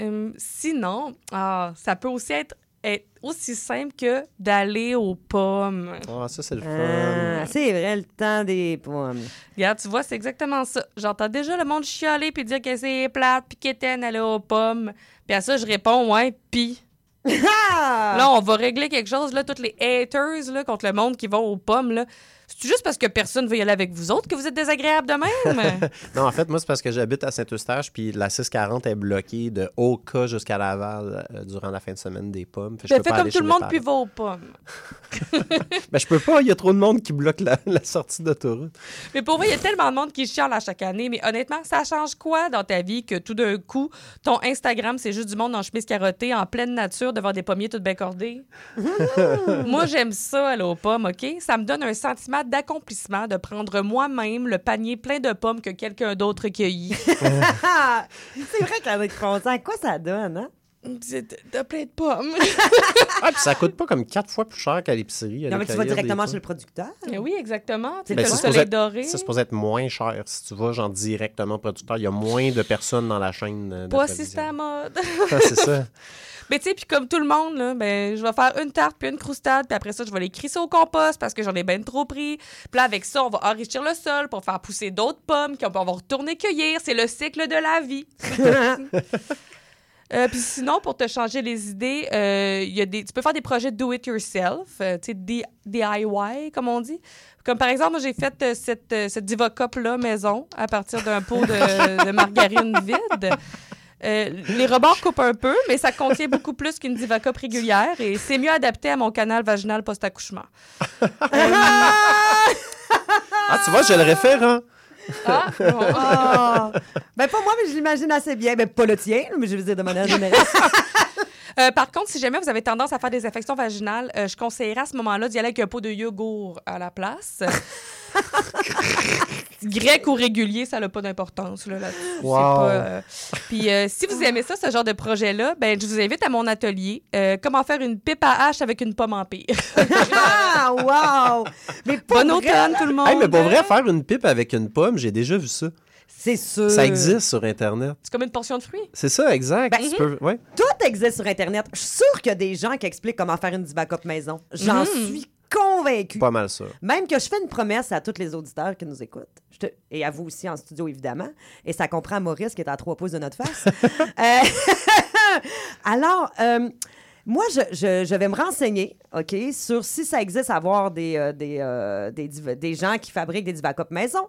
Euh, sinon, ah, ça peut aussi être, être aussi simple que d'aller aux pommes. Ah, ça, c'est le fun. Ah, c'est vrai, le temps des pommes. Regarde, tu vois, c'est exactement ça. J'entends déjà le monde chialer puis dire que c'est plate puis qu'étaine aller aux pommes. Puis à ça, je réponds, ouais, puis... Ah! Là, on va régler quelque chose, là, toutes les haters là, contre le monde qui vont aux pommes. Là. C'est juste parce que personne veut y aller avec vous autres que vous êtes désagréable de même? Non, en fait, moi, c'est parce que j'habite à Saint-Eustache, puis la 640 est bloquée de Oka jusqu'à Laval euh, durant la fin de semaine des pommes. Fait je Ben, peux fais pas comme aller tout le monde puis va aux pommes. Ben, je peux pas, il y a trop de monde qui bloque la, la sortie d'autoroute. Mais pour vrai, il y a tellement de monde qui chiale à chaque année. Mais honnêtement, ça change quoi dans ta vie que tout d'un coup, ton Instagram, c'est juste du monde en chemise carottée, en pleine nature, devant des pommiers tout bien cordés? Moi, j'aime ça, aller aux pommes, OK? Ça me donne un sentiment d'accomplissement de prendre moi-même le panier plein de pommes que quelqu'un d'autre cueillit. C'est vrai va être contente. À quoi ça donne, hein? C'est de, de plein de pommes. Ah, puis ça coûte pas comme quatre fois plus cher qu'à l'épicerie. Non, mais tu vas directement chez le producteur. Eh oui, exactement. Tu sais, Ben, le c'est soleil doré. C'est supposé être moins cher si tu vas genre directement au producteur. Il y a moins de personnes dans la chaîne. Pas si c'est à mode. Ah, c'est ça. Mais tu sais, puis comme tout le monde, là, ben, je vais faire une tarte puis une croustade, puis après ça, je vais les crisser au compost parce que j'en ai ben trop pris. Puis là, avec ça, on va enrichir le sol pour faire pousser d'autres pommes qu'on va retourner cueillir. C'est le cycle de la vie. Euh, puis sinon, pour te changer les idées, euh, il y a des, tu peux faire des projets do-it-yourself, euh, tu sais, DIY, comme on dit. Comme par exemple, j'ai fait euh, cette, euh, cette Diva Cup-là maison à partir d'un pot de, de margarine vide. Euh, les rebords coupent un peu, mais ça contient beaucoup plus qu'une Diva Cup régulière et c'est mieux adapté à mon canal vaginal post-accouchement. Ah, tu vois, j'ai le référent. Ah. Ah! ben, pas moi, mais je l'imagine assez bien. Ben, pas le tien, mais je veux dire de manière générale. Euh, par contre, si jamais vous avez tendance à faire des infections vaginales, euh, je conseillerais à ce moment-là d'y aller avec un pot de yogourt à la place. Grec ou régulier, ça n'a pas d'importance là, Wow. pas, euh, Puis euh, si vous aimez ça, ce genre de projet-là, ben, je vous invite à mon atelier. euh, comment faire une pipe à hache avec une pomme en pire. ah, wow! Mais pas Bon automne, tout le monde. Hey, mais pour vrai, faire une pipe avec une pomme, j'ai déjà vu ça. C'est sûr. Ça existe sur Internet. C'est comme une portion de fruits. C'est ça, exact. Ben, Tu peux- ouais. Tout existe sur Internet. Je suis sûre qu'il y a des gens qui expliquent comment faire une Diva Cup maison. J'en Mhm. suis convaincue. Pas mal ça. Même que je fais une promesse à tous les auditeurs qui nous écoutent, je te- et à vous aussi en studio, évidemment, et ça comprend Maurice qui est à trois pouces de notre face. Euh, Alors, euh, moi, je, je- je vais me renseigner, OK, sur si ça existe avoir des, euh, des, des, des gens qui fabriquent des divacopes maison,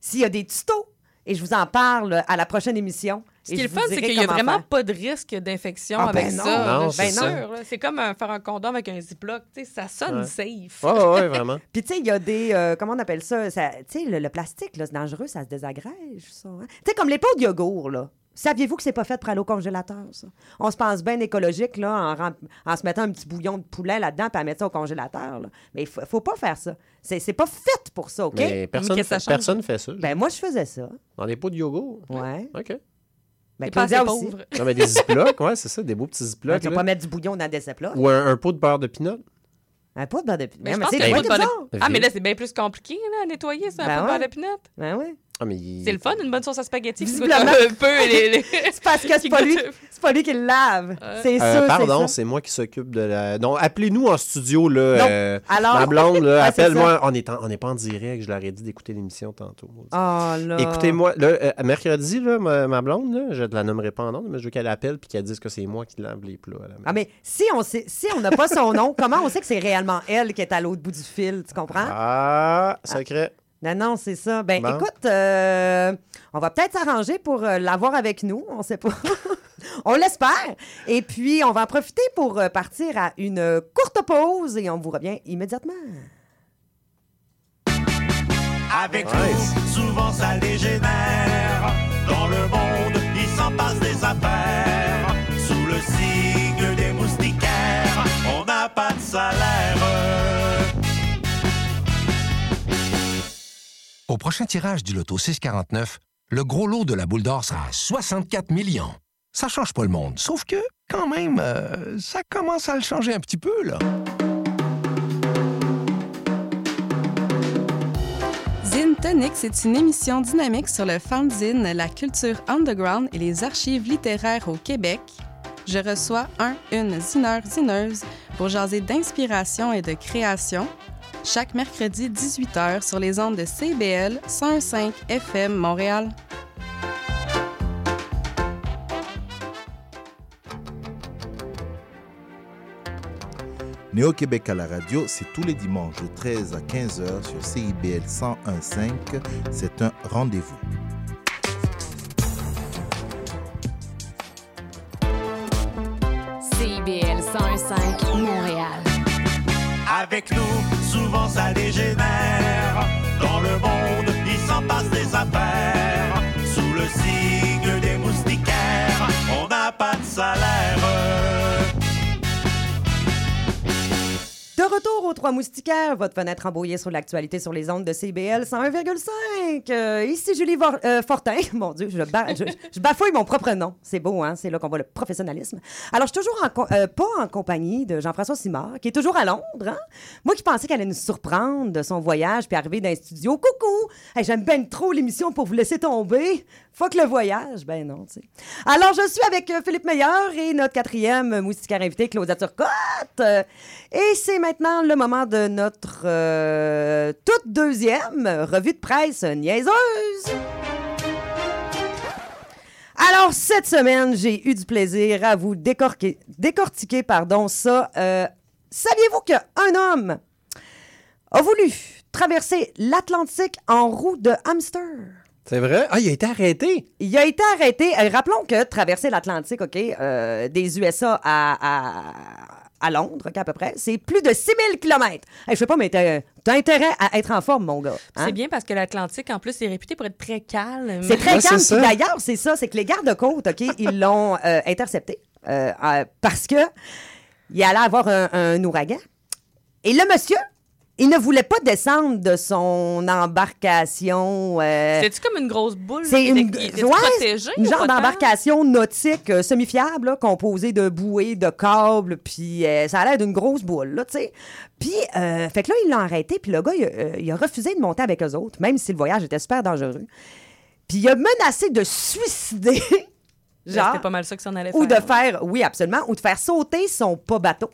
s'il y a des tutos, et je vous en parle à la prochaine émission. Ce qui est le fun, c'est qu'il n'y a vraiment faire. pas de risque d'infection Ah, avec ben non. ça. là, Non, c'est ça. C'est comme faire un condom avec un Ziploc. tu sais, Ça sonne Ouais. safe. Ouais, ouais, ouais, vraiment. Puis, tu sais, il y a des. euh, comment on appelle ça? ça tu sais, le, le plastique, là, c'est dangereux, ça se désagrège, ça. hein. Tu sais, comme les pots de yogourt, là. Saviez-vous que c'est pas fait pour aller au congélateur, ça? On se pense bien écologique, là, en, rem- en se mettant un petit bouillon de poulet là-dedans puis à mettre ça au congélateur, là. Mais il faut, faut pas faire ça. C'est c'est pas fait pour ça, OK? Mais personne fait, personne fait ça. Ben, moi, je faisais ça. Dans des pots de yogourt. Ouais. OK. Ben, pas assez aussi. pauvre. Non, mais des ziplocs, ouais, c'est ça, des beaux petits Ben, ziplocs. tu vas pas mettre du bouillon dans des là Ou un, un pot de beurre de pinot. Un pot de beurre de Mais je mais pense c'est pot de beurre- Ah, mais là, c'est bien plus compliqué là, à nettoyer, ça, Ben un peu ouais. de pinot. Ben oui. Ah, mais il- C'est le fun, une bonne sauce à spaghetti Visiblement. un peu les... les- C'est parce que c'est pas lui, c'est pas lui qui le lave. C'est Euh, sûr, c'est pardon, ça. c'est moi qui s'occupe de la. Non, appelez-nous en studio, là. Non. euh, Alors- Ma blonde, là, appelle-moi. On n'est on pas en direct, je leur ai dit d'écouter l'émission tantôt. Oh là. Écoutez-moi, là, euh, mercredi, là, ma, ma blonde, là, je ne la nommerai pas en nom, mais je veux qu'elle appelle puis qu'elle dise que c'est moi qui lave les plats. à la maison. Ah, mais si on sait, si on n'a pas son nom, comment on sait que c'est réellement elle qui est à l'autre bout du fil, tu comprends? Ah, secret. Non, non, c'est ça. Ben, Bon. écoute, euh, on va peut-être s'arranger pour euh, l'avoir avec nous. On sait pas. on l'espère. Et puis, on va en profiter pour euh, partir à une courte pause et on vous revient immédiatement. Avec Nice. nous, souvent ça dégénère. Dans le monde, il s'en passe des affaires. Au prochain tirage du loto 649, le gros lot de la boule d'or sera à 64 millions. Ça change pas le monde, sauf que, quand même, euh, ça commence à le changer un petit peu, là. Zine Tonic, c'est une émission dynamique sur le fanzine, la culture underground et les archives littéraires au Québec. Je reçois un, une zineur, zineuse pour jaser d'inspiration et de création chaque mercredi 18h sur les ondes de CBL 105 FM Montréal. Néo-Québec à la radio, c'est tous les dimanches de 13 à 15h sur CIBL 101.5. C'est un rendez-vous. CBL 105 Montréal. Avec nous, souvent ça dégénère. Dans le monde, il s'en passe des affaires. Retour aux Trois Moustiquaires, votre fenêtre embrouillée sur l'actualité sur les ondes de CBL 101,5. Euh, ici Julie euh, Fortin. Mon Dieu, je, ba- je- je bafouille mon propre nom. C'est beau, hein? C'est là qu'on voit le professionnalisme. Alors, je suis toujours euh, pas en compagnie de Jean-François Simard, qui est toujours à Londres. Hein? Moi qui pensais qu'elle allait nous surprendre de son voyage puis arriver dans un studio. Coucou! J'aime bien trop l'émission pour vous laisser tomber. Fuck le voyage. Ben non, tu sais. Alors, je suis avec euh, Philippe Meilleur et notre quatrième moustiquaire invité, Claudia Turcotte. Euh, Et c'est maintenant le moment de notre euh, toute deuxième revue de presse niaiseuse. Alors, cette semaine, j'ai eu du plaisir à vous décortiquer pardon, ça. Saviez-vous qu'un homme a voulu traverser l'Atlantique en roue de hamster? C'est vrai? Ah, il a été arrêté. Il a été arrêté. Euh, rappelons que traverser l'Atlantique, OK, euh, des USA à, à, à Londres, OK, à peu près, c'est plus de 6000 km. je sais pas, mais t'as t'as intérêt à être en forme, mon gars. hein? C'est bien parce que l'Atlantique, en plus, est réputé pour être très calme. C'est très Ouais, c'est calme. ça. Puis D'ailleurs, c'est ça, c'est que les gardes-côtes, OK, ils l'ont euh, intercepté euh, euh, parce que il allait avoir un, un ouragan. Et le monsieur, il ne voulait pas descendre de son embarcation. euh, C'est-tu comme une grosse boule? c'est Il une, il ouais, protégé une genre d'embarcation nautique euh, semi-fiable, composée de bouées, de câbles, puis euh, ça a l'air d'une grosse boule, là, tu sais. Puis, fait que là, ils l'ont arrêté, puis le gars, il, a- il a refusé de monter avec eux autres, même si le voyage était super dangereux. Puis, il a menacé de suicider, genre, C'était pas mal ça que ça en allait ou de faire. faire, oui, absolument, ou de faire sauter son pas bateau.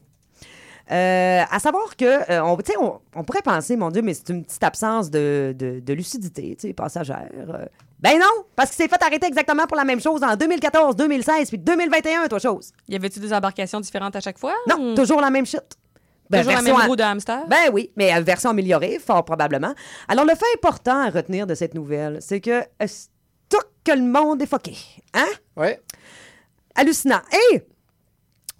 Euh, à savoir que, euh, on, tu sais, on, on pourrait penser, mon Dieu, mais c'est une petite absence de, de, de lucidité, tu sais, passagère. Euh, ben non, parce qu'il s'est fait arrêter exactement pour la même chose en 2014, 2016, puis 2021, toi, chose. Y avait-tu des embarcations différentes à chaque fois? Non, ou- toujours la même shit. Ben, Toujours la même à- roue de hamster? Ben oui, mais euh, version améliorée, fort probablement. Alors, le fait important à retenir de cette nouvelle, c'est que euh, tout que le monde est fucké. Hein? Ouais. Hallucinant. Et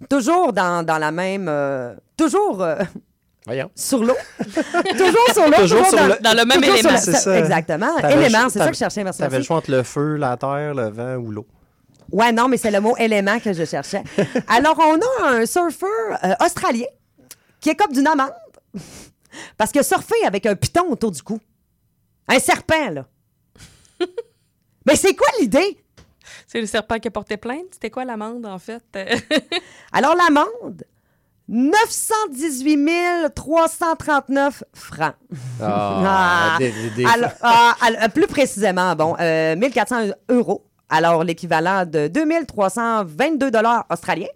toujours dans, dans la même. euh, toujours euh, Voyons. sur l'eau. toujours sur l'eau. Toujours sur dans, le- dans le même élément. la- ça. Exactement. Le Élément, c'est ça que je cherchais. Merci. T'avais le merci. choix entre le feu, la terre, le vent ou l'eau. Ouais, non, mais c'est le mot élément que je cherchais. Alors, on a un surfeur euh, australien qui est comme d'une amende parce que surfer avec un piton autour du cou. Un serpent, là. mais c'est quoi l'idée? C'est le serpent qui a porté plainte? C'était quoi l'amende, en fait? Euh, Alors, l'amende, 918 339 francs. Ah. des, des- des- Alors, ah, alors, plus précisément, bon, euh, 1400 euros. Alors, l'équivalent de 2322 dollars australiens.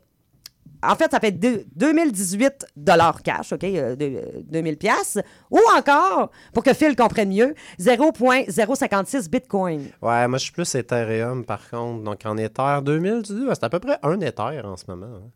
En fait, ça fait deux- 2018 dollars cash, OK, euh, de- euh, 2000 pièces Ou encore, pour que Phil comprenne mieux, 0.056 bitcoin. Ouais, moi, je suis plus Ethereum, par contre. Donc, en Ether, 2000, tu dis, c'est à peu près un Ether en ce moment. hein.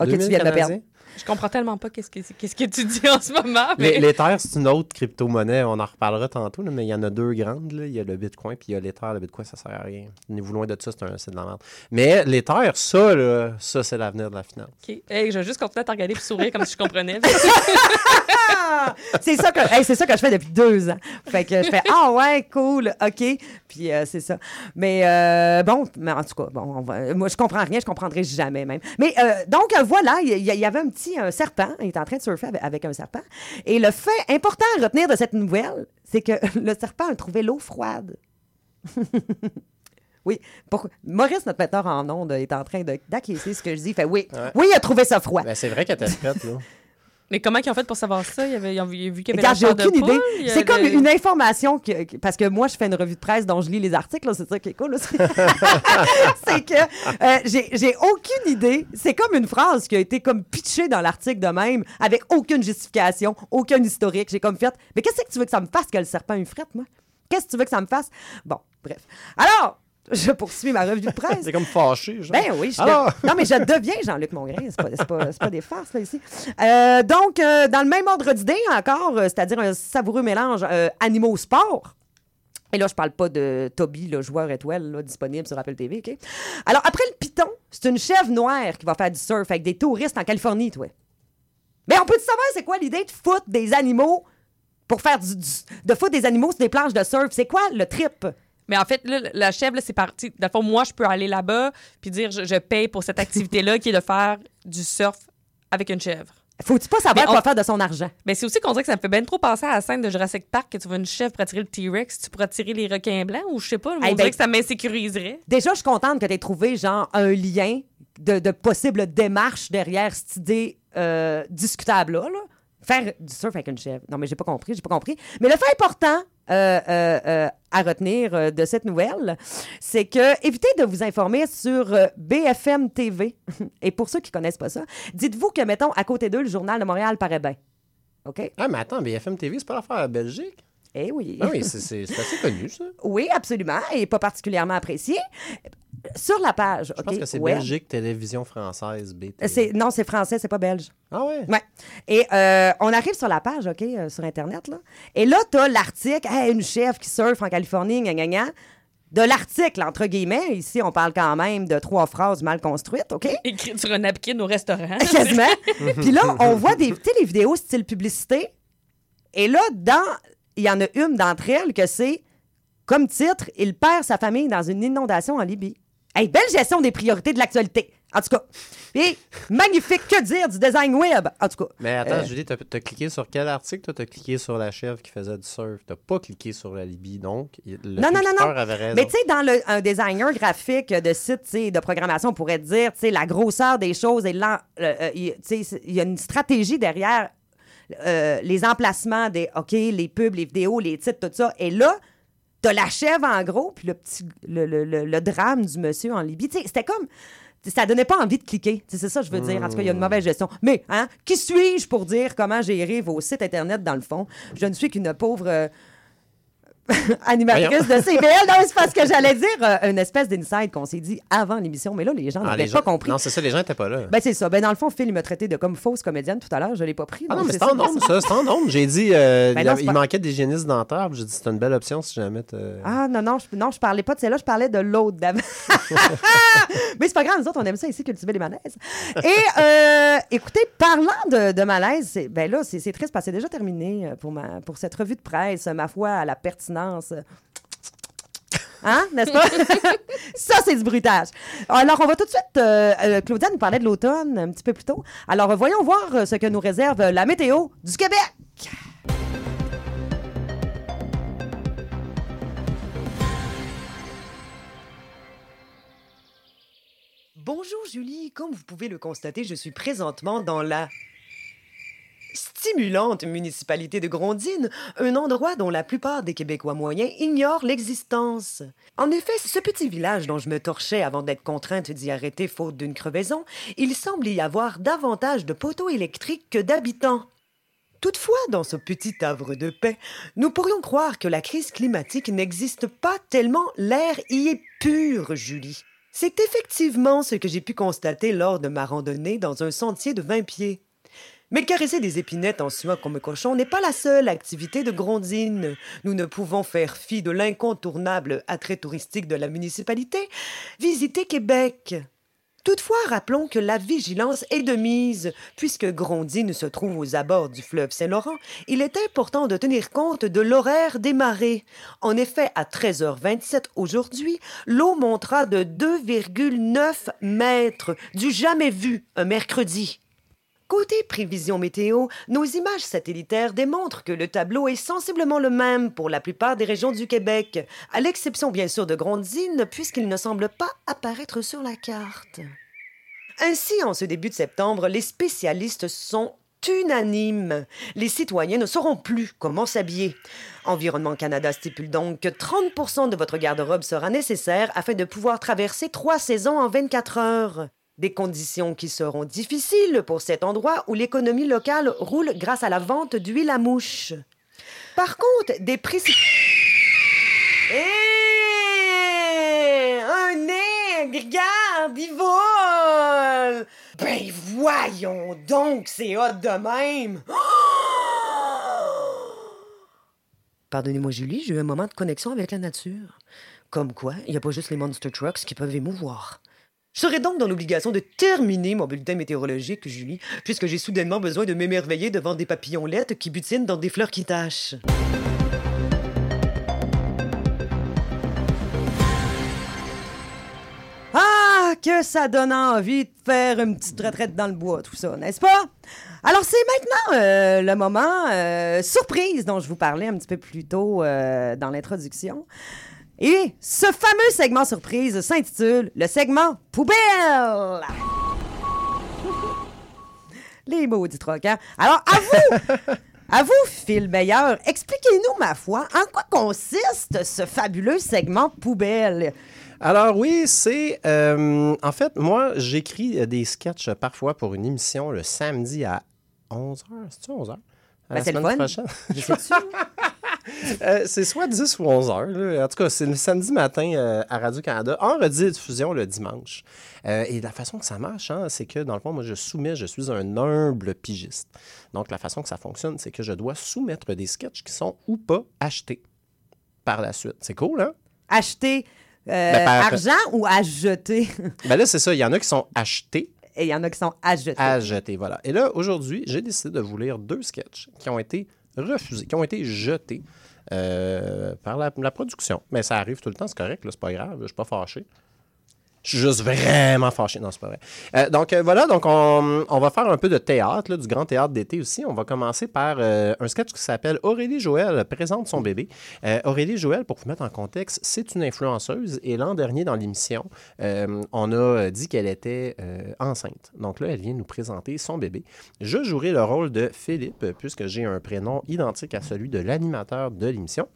OK, tu 2000 viens de me perdre. Je comprends tellement pas qu'est-ce que, qu'est-ce que tu dis en ce moment. Les- Mais... L'Ether, c'est une autre crypto-monnaie. On en reparlera tantôt, là, mais il y en a deux grandes. là. Il y a le Bitcoin puis il y a l'Ether. Le Bitcoin, ça sert à rien. Tenez-vous loin de ça, c'est un- c'est de la merde. Mais l'Ether, ça, là, ça, c'est l'avenir de la finance. OK. Hey, je vais juste continuer à te regarder et sourire comme si je comprenais. C'est ça, que, hey, c'est ça que je fais depuis deux ans. Fait que je fais Ah ouais, cool, OK. Puis euh, c'est ça. Mais euh, bon, mais en tout cas, bon, on va- moi je comprends rien, je comprendrai jamais même. Mais euh, donc voilà, il y, il y avait un petit un serpent, il était en train de surfer avec, avec un serpent. Et le fait important à retenir de cette nouvelle, c'est que le serpent a trouvé l'eau froide. Oui, pourquoi? Maurice, notre metteur en ondes, est en train d'acquiescer ce que je dis. Fait oui, Ouais. oui, il a trouvé ça froid. Ben, c'est vrai qu'elle était prête, là. Mais comment ils ont fait pour savoir ça? Il y avait, ils ont vu vu qu'il y avait Regarde, j'ai aucune idée. C'est comme une information que, que- parce que moi, je fais une revue de presse dont je lis les articles. là, C'est ça qui est cool. là. C'est c'est que euh, j'ai j'ai aucune idée. C'est comme une phrase qui a été comme pitchée dans l'article de même, avec aucune justification, aucun historique. J'ai comme fait, mais qu'est-ce que tu veux que ça me fasse que le serpent une frette, moi? Qu'est-ce que tu veux que ça me fasse? Bon, bref. Alors, je poursuis ma revue de presse. C'est comme fâché, genre. Ben oui, je Alors? Non, mais je deviens Jean-Luc Mongrain. C'est pas, pas, des farces, là, ici. Euh, donc, euh, dans le même ordre d'idée, encore, euh, c'est-à-dire un savoureux mélange animaux-sport. Et là, je parle pas de Toby, le joueur étoile, là, disponible sur Apple TV? Alors, après le piton, c'est une chèvre noire qui va faire du surf avec des touristes en Californie, toi. Mais on peut savoir c'est quoi l'idée de foutre des animaux pour faire du, du- de foutre des animaux sur des planches de surf? C'est quoi le trip? Mais en fait, là, la chèvre, là, c'est parti. Dans le fond, moi, je peux aller là-bas puis dire je, je paye pour cette activité-là qui est de faire du surf avec une chèvre. Faut-tu pas savoir Mais on- quoi faire de son argent? Mais c'est aussi qu'on dirait que ça me fait bien trop penser à la scène de Jurassic Park que tu vois une chèvre pour attirer le T-Rex, tu pourras attirer les requins blancs ou je sais pas, on Eh dirait ben- que ça m'insécuriserait. Déjà, je suis contente que tu aies trouvé, genre, un lien de, de possible démarche derrière cette idée euh, discutable-là. là. Faire du surf avec une chèvre. Non, mais j'ai pas compris, j'ai pas compris. Mais le fait important euh, euh, euh, à retenir de cette nouvelle, c'est que évitez de vous informer sur BFM TV. Et pour ceux qui connaissent pas ça, dites-vous que, mettons, à côté d'eux, le Journal de Montréal paraît bien. OK? Ah, mais attends, BFM TV, c'est pas l'affaire à Belgique? Eh oui. Ah oui, c'est assez connu, ça. Oui, absolument, et pas particulièrement apprécié. Sur la page, Je pense que c'est Belgique Télévision Française, BT. c'est- Non, c'est français, c'est pas belge. Ah ouais? Ouais. Et euh, on arrive sur la page, OK, euh, sur Internet, là. Et là, tu as l'article, Hey, une chef qui surfe en Californie, gna, gna, gna. De l'article, entre guillemets, ici, on parle quand même de trois phrases mal construites, OK? Écrit sur un napkin au restaurant. Quasiment. Puis là, on voit des, les vidéos style publicité. Et là, dans, il y en a une d'entre elles que c'est, comme titre, il perd sa famille dans une inondation en Libye. Hey, belle gestion des priorités de l'actualité. En tout cas. Et magnifique, que dire du design web? En tout cas. Mais attends, Euh, Julie, t'as as cliqué sur quel article? Toi, t'as cliqué sur la chèvre qui faisait du surf. T'as pas cliqué sur la Libye, donc le Non, non, non, non. avait raison. Mais tu sais, dans le, un designer graphique de site de programmation, on pourrait dire tu sais, la grosseur des choses et l'en- euh, euh, il y a une stratégie derrière euh, les emplacements des OK, les pubs, les vidéos, les titres, tout ça. Et là, t'as la chèvre en gros, puis le petit le, le- le- le drame du monsieur en Libye. C'était comme. ça donnait pas envie de cliquer. C'est ça que je veux dire. En tout cas, il y a une mauvaise gestion. Mais, hein, qui suis-je pour dire comment gérer vos sites Internet dans le fond? Je ne suis qu'une pauvre euh, animatrice de CBL. Non, c'est parce que j'allais dire euh, une espèce d'inside qu'on s'est dit avant l'émission. Mais là, les gens Ah, n'avaient pas gens- compris. Non, c'est ça, les gens n'étaient pas là. Ben, c'est ça. Ben, dans le fond, Phil, il m'a traité de comme fausse comédienne tout à l'heure. Je l'ai pas pris. Ah non, mais c'est en ça. nombre, ça, c'est en nombre. J'ai dit, euh, Ben il, non, il manquait d'hygiéniste dentaire. J'ai dit, c'est une belle option si jamais. Ah non, non, je, non, je parlais pas de celle-là, je parlais de l'autre d'avant. Mais c'est pas grave, nous autres, on aime ça ici, cultiver les malaises. Et euh, écoutez, parlant de, de malaise, ben là, c'est triste parce que c'est déjà terminé pour, ma, pour cette revue de presse, ma foi à la pertinence. Hein, n'est-ce pas? ça, c'est du bruitage. Alors, on va tout de suite. euh, euh, Claudia nous parlait de l'automne un petit peu plus tôt. Alors, euh, voyons voir euh, ce que nous réserve la météo du Québec. Bonjour Julie, comme vous pouvez le constater, je suis présentement dans la stimulante municipalité de Grondines, un endroit dont la plupart des Québécois moyens ignorent l'existence. En effet, ce petit village dont je me torchais avant d'être contrainte d'y arrêter faute d'une crevaison, il semble y avoir davantage de poteaux électriques que d'habitants. Toutefois, dans ce petit havre de paix, nous pourrions croire que la crise climatique n'existe pas tellement l'air y est pur, Julie. C'est effectivement ce que j'ai pu constater lors de ma randonnée dans un sentier de 20 pieds. Mais caresser des épinettes en suant comme un cochon n'est pas la seule activité de Grondine. Nous ne pouvons faire fi de l'incontournable attrait touristique de la municipalité, visiter Québec. Toutefois, rappelons que la vigilance est de mise. Puisque Grondine se trouve aux abords du fleuve Saint-Laurent, il est important de tenir compte de l'horaire des marées. En effet, à 13h27 aujourd'hui, l'eau montera de 2,9 mètres, du jamais vu un mercredi. Côté prévision météo, nos images satellitaires démontrent que le tableau est sensiblement le même pour la plupart des régions du Québec, à l'exception bien sûr de Grondine, puisqu'il ne semble pas apparaître sur la carte. Ainsi, en ce début de septembre, les spécialistes sont unanimes. Les citoyens ne sauront plus comment s'habiller. Environnement Canada stipule donc que 30 de votre garde-robe sera nécessaire afin de pouvoir traverser trois saisons en 24 heures. Des conditions qui seront difficiles pour cet endroit où l'économie locale roule grâce à la vente d'huile à mouche. Par contre, des précipitations... Hé! Un nègre, regarde, il vole! Ben voyons donc, c'est hot de même! Pardonnez-moi, Julie, j'ai eu un moment de connexion avec la nature. Comme quoi, il n'y a pas juste les Monster Trucks qui peuvent émouvoir. Je serai donc dans l'obligation de terminer mon bulletin météorologique, Julie, puisque j'ai soudainement besoin de m'émerveiller devant des papillonlettes qui butinent dans des fleurs qui tâchent. Ah, que ça donne envie de faire une petite retraite dans le bois, tout ça, n'est-ce pas? Alors, c'est maintenant euh, le moment euh, surprise dont je vous parlais un petit peu plus tôt euh, dans l'introduction. Et ce fameux segment surprise s'intitule le segment poubelle. Les maudits troquants. Alors, à vous! À vous, Phil Meilleur, expliquez-nous, ma foi, en quoi consiste ce fabuleux segment poubelle? Alors oui, c'est... euh, en fait, moi, j'écris euh, des sketchs parfois pour une émission le samedi à 11h. C'est-tu 11h? Ben, c'est le fun. prochaine? Euh, c'est soit 10 ou 11 heures. là. En tout cas, c'est le samedi matin euh, à Radio-Canada, en rediffusion le dimanche. Euh, et la façon que ça marche, hein, c'est que dans le fond, moi, je soumets, je suis un humble pigiste. Donc, la façon que ça fonctionne, c'est que je dois soumettre des sketchs qui sont ou pas achetés par la suite. C'est cool, hein? Acheter Ben, par- argent ou à jeter? Ben là, c'est ça. Il y en a qui sont achetés Et il y en a qui sont à jeter. à jeter. Voilà. Et là, aujourd'hui, j'ai décidé de vous lire deux sketchs qui ont été refusés, qui ont été jetés euh, par la, production. Mais ça arrive tout le temps, c'est correct, c'est pas grave, je suis pas fâché. Je suis juste vraiment fâché. Non, c'est pas vrai. Euh, donc, euh, voilà, donc on, va faire un peu de théâtre, du grand théâtre d'été aussi. On va commencer par euh, un sketch qui s'appelle Aurélie Joël présente son bébé. Aurélie Joël, pour vous mettre en contexte, c'est une influenceuse et l'an dernier dans l'émission, on a dit qu'elle était enceinte. Donc là, elle vient nous présenter son bébé. Je jouerai le rôle de Philippe puisque j'ai un prénom identique à celui de l'animateur de l'émission.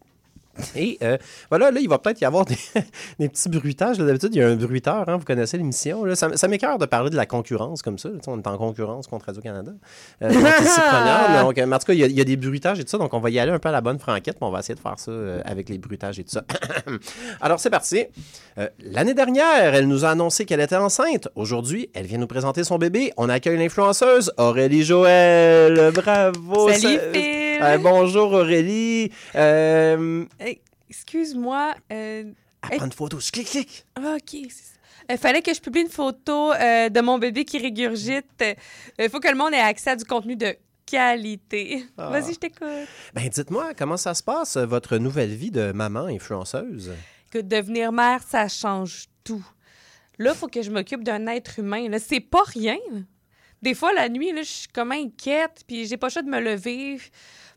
Et euh, voilà, là, il va peut-être y avoir des, des petits bruitages. D'habitude, il y a un bruiteur, hein, vous connaissez l'émission. Ça, ça m'écœure de parler de la concurrence comme ça. là. On est en concurrence contre Radio-Canada. Euh, donc, euh, mais en tout cas, il y, a, il y a des bruitages et tout ça. Donc, on va y aller un peu à la bonne franquette, mais on va essayer de faire ça euh, avec les bruitages et tout ça. Alors, c'est parti. Euh, L'année dernière, elle nous a annoncé qu'elle était enceinte. Aujourd'hui, elle vient nous présenter son bébé. On accueille l'influenceuse Aurélie Joël. Bravo. Salut, ça-. Euh, bonjour Aurélie. Euh, Hey, Excuse-moi. euh, une photo. Clic, clic. Ah, OK. Il fallait que je publie une photo euh, de mon bébé qui régurgite. Il faut que le monde ait accès à du contenu de qualité. Ah. Vas-y, je t'écoute. Ben, dites-moi, comment ça se passe, euh, votre nouvelle vie de maman influenceuse? Que devenir mère, ça change tout. Là, il faut que je m'occupe d'un être humain. C'est pas rien. Des fois, la nuit, là, je suis comme inquiète, puis j'ai pas le choix de me lever.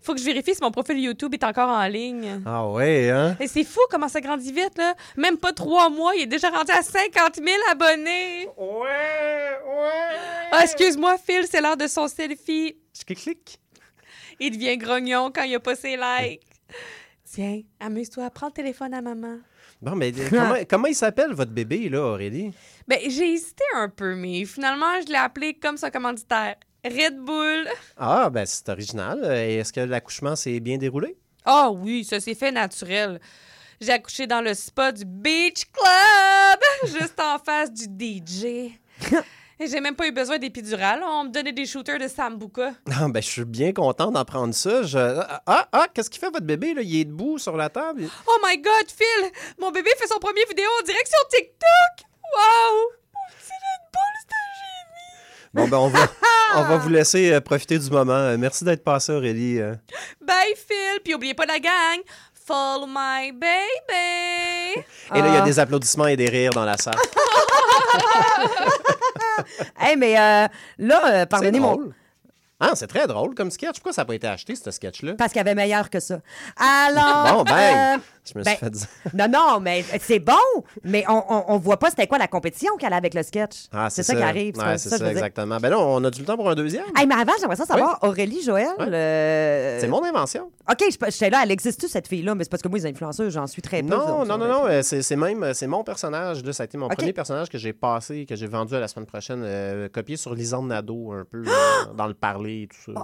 Faut que je vérifie si mon profil YouTube est encore en ligne. Ah ouais, hein? Et c'est fou comment ça grandit vite, là. Même pas trois mois, il est déjà rendu à 50 000 abonnés. Ouais, ouais. Ah, excuse-moi, Phil, c'est l'heure de son selfie. Clic, clic. Il devient grognon quand il a pas ses likes. Tiens, amuse-toi, prends le téléphone à maman. Bon, mais euh, comment, comment il s'appelle, votre bébé, là, Aurélie? Ben, j'ai hésité un peu, mais finalement, je l'ai appelé comme son commanditaire. Red Bull. Ah, ben, c'est original. Et Est-ce que l'accouchement s'est bien déroulé? Ah oui, ça s'est fait naturel. J'ai accouché dans le spa du Beach Club, juste en face du DJ. Et j'ai même pas eu besoin d'épidurale. On me donnait des shooters de Sambuca. Ah, ben, je suis bien content d'apprendre ça. Je... Ah, ah, qu'est-ce qu'il fait, votre bébé, là? Il est debout sur la table? Oh my God, Phil! Mon bébé fait son premier vidéo en direct sur TikTok! Wow! C'est Red Bull, c'est un génie! Bon, ben, on va, on va vous laisser euh, profiter du moment. Euh, Merci d'être passé, Aurélie. euh. Bye, Phil! Puis oubliez pas la gang! My baby! Et là, il y a Ah. des applaudissements et des rires dans la salle. Hey, mais euh, là, euh, C'est pardonnez drôle. Ah, c'est très drôle comme sketch. Pourquoi ça n'a pas été acheté, ce sketch-là? Parce qu'il y avait meilleur que ça. Alors. Bon, ben, euh, je me suis ben, fait dire. Non, non, mais c'est bon, mais on, on, on voit pas c'était quoi la compétition qu'elle a avec le sketch. Ah, c'est ça, qui arrive. Ouais, c'est ça, dire. exactement. Ben là, on a du temps pour un deuxième. Hey, mais avant, j'aimerais ça savoir, Aurélie Joël. Euh, C'est mon invention. OK, je- j'étais là, elle existe-tu, cette fille-là? Mais c'est parce que moi, les influenceurs, j'en suis très peu. Non, ça, non, non, non. euh, C'est c'est même, euh, c'est mon personnage. Là, ça a été mon premier personnage que j'ai passé, que j'ai vendu à la semaine prochaine, euh, copié sur Lisande Nadeau, un peu, euh, dans le parler et tout ça.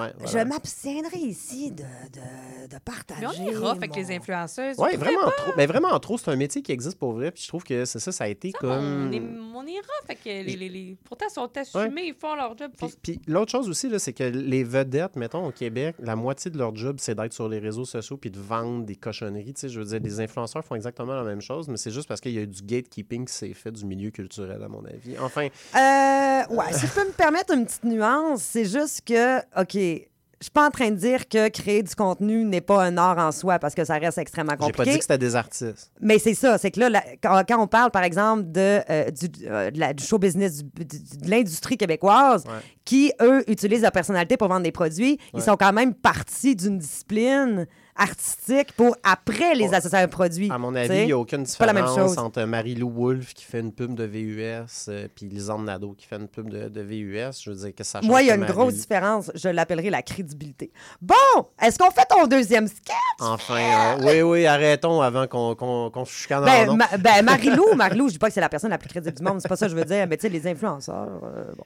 Ouais, Je m'abstiendrai ici de, de, de partager. Mais on est rough avec les influenceuses. Ouais, Vous vraiment trop. Mais vraiment trop. C'est un métier qui existe pour vrai. Puis je trouve que c'est ça, ça a été comme. On est, on est rough avec les, les, les- Pourtant, ils sont assumés, ils font leur job. Puis, puis l'autre chose aussi, là, c'est que les vedettes, mettons, au Québec, la moitié de leur job, c'est d'être sur les réseaux sociaux puis de vendre des cochonneries. Tu sais, je veux dire, les influenceurs font exactement la même chose, mais c'est juste parce qu'il y a eu du gatekeeping qui s'est fait du milieu culturel, à mon avis. Enfin, Euh, ouais, si je peux me permettre une petite nuance, c'est juste que, OK, je suis pas en train de dire que créer du contenu n'est pas un art en soi parce que ça reste extrêmement j'ai pas compliqué. dit que c'était des artistes. Mais c'est ça, c'est que là, la- quand, quand on parle, par exemple, de, euh, du, euh, de la- du show business, du- du- de l'industrie québécoise, Ouais. qui, eux, utilisent la personnalité pour vendre des produits, ils sont quand même partis d'une discipline artistique pour après les Ouais. associer à un produit. À mon avis, il n'y a aucune pas la même différence chose. entre Marie-Lou Wolfe qui fait une pub de VUS euh, puis Lisande Nadeau qui fait une pub de, de VUS. Je veux dire que ça change Moi, il y a une Marie- grosse différence. Je l'appellerai la crédibilité. Bon, est-ce qu'on fait ton deuxième sketch? Enfin, euh, oui, oui, arrêtons avant qu'on qu'on se chicane en Ben, ma- ben, Marie-Lou, Marie-Lou, je dis pas que c'est la personne la plus crédible du monde, c'est pas ça que je veux dire, mais tu sais, les influenceurs, euh, bon.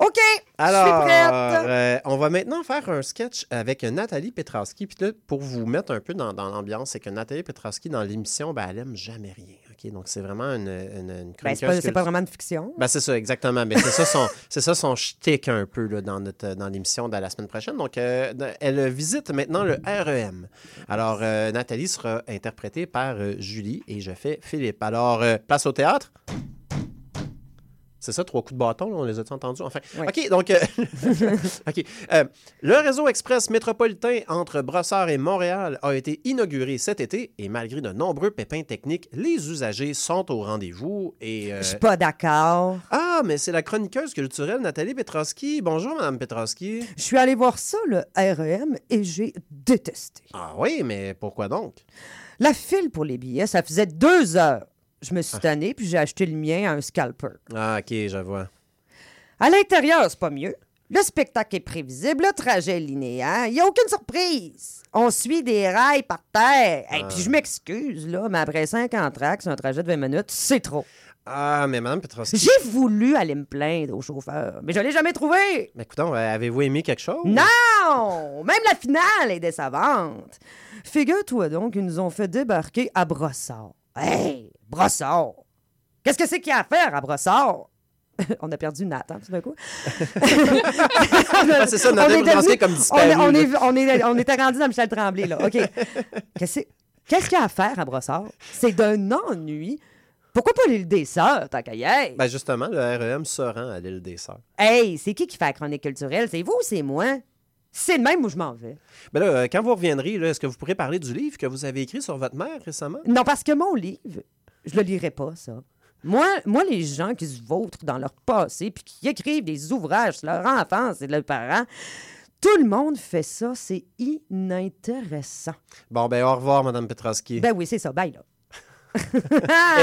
OK, Alors, je suis prête. euh, on va maintenant faire un sketch avec Nathalie Petrowski. Puis là, pour vous mettre un peu dans, dans l'ambiance, c'est que Nathalie Petrowski, dans l'émission, ben, elle aime jamais rien. OK? Donc, c'est vraiment une, une, une Ben, c'est pas, c'est que- pas vraiment de fiction. Ben, c'est ça, exactement. Mais c'est ça son, c'est ça son shtick un peu là, dans, notre, dans l'émission de la semaine prochaine. Donc, euh, elle visite maintenant le REM. Alors, euh, Nathalie sera interprétée par euh, Julie et je fais Philippe. Alors, place au théâtre. C'est ça, trois coups de bâton, là, on les a entendus? Enfin, Oui. OK, donc, euh, OK. Euh, le réseau express métropolitain entre Brossard et Montréal a été inauguré cet été et malgré de nombreux pépins techniques, les usagers sont au rendez-vous et... euh, Je suis pas d'accord. ah, mais c'est la chroniqueuse culturelle Nathalie Petrowski. Bonjour, Madame Petrowski. Je suis allée voir ça, le REM, et j'ai détesté. Ah oui, mais pourquoi donc? La file pour les billets, ça faisait deux heures. Je me suis Ah. tannée, puis j'ai acheté le mien à un scalper. Ah, OK, je vois. À l'intérieur, c'est pas mieux. Le spectacle est prévisible, le trajet est linéaire, il n'y a aucune surprise. On suit des rails par terre. Et puis je m'excuse, là, mais après 50 tracks, un trajet de 20 minutes, c'est trop. Ah, mais Mme Petroski. J'ai voulu aller me plaindre au chauffeur, mais je l'ai jamais trouvé. Mais écoutons, euh, avez-vous aimé quelque chose? Non! Même la finale est décevante. Figure-toi donc qu'ils nous ont fait débarquer à Brossard. Hey, Brossard! Qu'est-ce que c'est qu'il y a à faire à Brossard? on a perdu Nat, hein, tout d'un coup. C'est ça, notre On est devenu- comme disparu. On, est- on est- on est- on était rendu dans Michel Tremblay, là. OK. Qu'est-ce qu'est-ce qu'il y a à faire à Brossard? C'est d'un ennui. Pourquoi pas l'île des Sœurs, tant qu'à y être? Ben justement, le REM se rend à l'île des Sœurs. Hey, c'est qui qui fait la chronique culturelle? C'est vous ou c'est moi? C'est de même où je m'en vais. Ben là, euh, quand vous reviendrez, là, est-ce que vous pourrez parler du livre que vous avez écrit sur votre mère récemment? Non, parce que mon livre, je le lirai pas, ça. Moi, moi, les gens qui se vautrent dans leur passé puis qui écrivent des ouvrages sur leur enfance et leurs parents, tout le monde fait ça. C'est inintéressant. Bon, ben au revoir, Mme Petroski. Ben oui, c'est ça. Bye, là. Et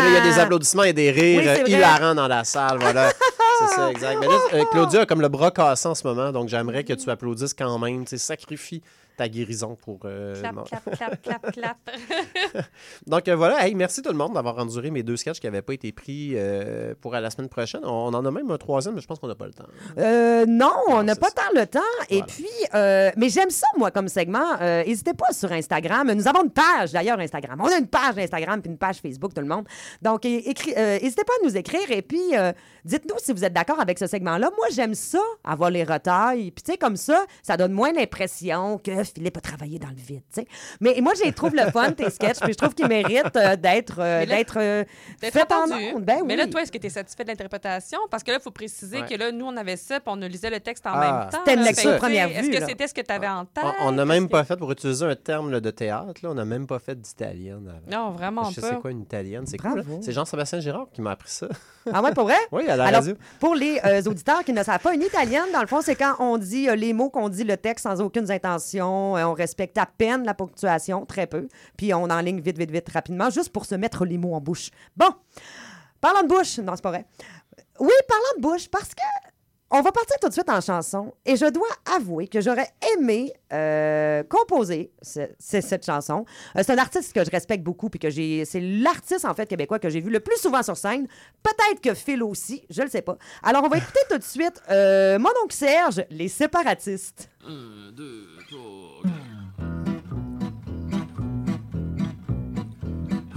là, il y a des applaudissements et des rires Oui, hilarants dans la salle, voilà. c'est ça, exact. Mais là, euh, Claudia a comme le bras cassé en ce moment, donc j'aimerais que tu applaudisses quand même. Tu sais, sacrifie ta guérison pour... euh, Clap, clap, clap, clap, clap. Donc euh, voilà, hey, merci tout le monde d'avoir enduré mes deux sketchs qui n'avaient pas été pris euh, pour à la semaine prochaine. On en a même un troisième, mais je pense qu'on n'a pas le temps. Euh, non, on n'a pas ça. tant le temps. Et puis, euh, mais j'aime ça, moi, comme segment. Euh, N'hésitez pas sur Instagram. Nous avons une page, d'ailleurs, Instagram. On a une page Instagram puis une page Facebook, tout le monde. Donc, euh, n'hésitez pas à nous écrire. Et puis, euh, dites-nous si vous êtes d'accord avec ce segment-là. Moi, j'aime ça, avoir les retailles. Puis, tu sais, comme ça, ça donne moins l'impression que Philippe a travaillé dans le vide, tu sais. Mais moi, je les trouve le fun, tes sketchs. Puis, je trouve qu'ils méritent euh, d'être euh, d'être euh, D'être faits en ondes. Ben Mais là, toi, est-ce que tu es satisfait de l'interprétation? Parce que là, il faut préciser Ouais. que là, nous, on avait ça, puis on a lisait le texte en Ah. même temps. C'était une lecture que, première Est-ce vue, que là. c'était ce que tu avais en tête? On- n'a même Est-ce pas fait, pour utiliser un terme là, de théâtre, là, on n'a même pas fait d'italienne que- Non, vraiment Je sais pas. c'est quoi une italienne, c'est cool. C'est Jean-Sébastien Girard qui m'a appris ça. Ah ouais, pour vrai? Oui, à la Alors, radio. pour les euh, auditeurs qui ne savent pas, une italienne, dans le fond, c'est quand on dit euh, les mots qu'on dit le texte sans aucune intention, euh, on respecte à peine la ponctuation, très peu, puis on enligne vite, vite, vite, rapidement, juste pour se mettre les mots en bouche. Bon, parlant de bouche, non, c'est pas vrai. Oui, parlant de bouche, parce que on va partir tout de suite en chanson, et je dois avouer que j'aurais aimé euh, composer ce- ce- cette chanson. Euh, c'est un artiste que je respecte beaucoup, puis que j'ai, c'est l'artiste en fait québécois que j'ai vu le plus souvent sur scène. Peut-être que Phil aussi, je le sais pas. Alors on va écouter tout de suite euh, mon oncle Serge, les séparatistes.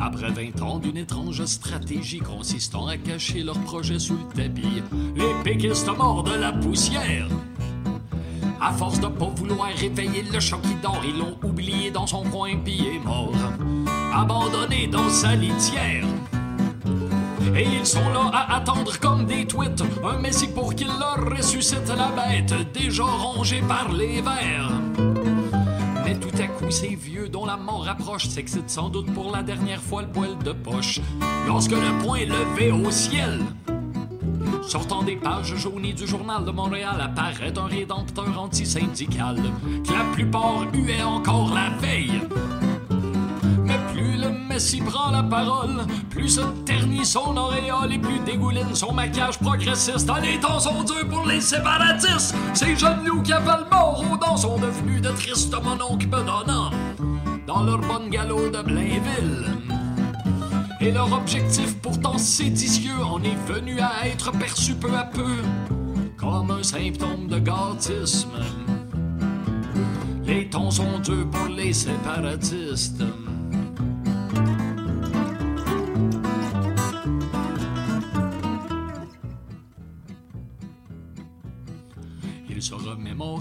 Après 20 ans d'une étrange stratégie consistant à cacher leurs projets sous le tapis, les péquistes morts de la poussière. À force de pas vouloir réveiller le chat qui dort, ils l'ont oublié dans son coin puis mort, abandonné dans sa litière. Et ils sont là à attendre comme des tweets un messie pour qu'il leur ressuscite la bête déjà rongée par les vers. Mais tout à coup, ces vieux dont la mort approche s'excitent sans doute pour la dernière fois le poil de poche. Lorsque le poing levé au ciel, sortant des pages jaunies du journal de Montréal, apparaît un rédempteur antisyndical que la plupart huaient encore la veille. Messie prend la parole, plus se ternit son auréole et plus dégouline son maquillage progressiste. Les temps sont durs pour les séparatistes. Ces jeunes loups qui appellent mort aux dents sont devenus de tristes mononcles bedonnants dans leur bungalow de Blainville. Et leur objectif pourtant séditieux en est venu à être perçu peu à peu comme un symptôme de gâtisme. Les temps sont durs pour les séparatistes.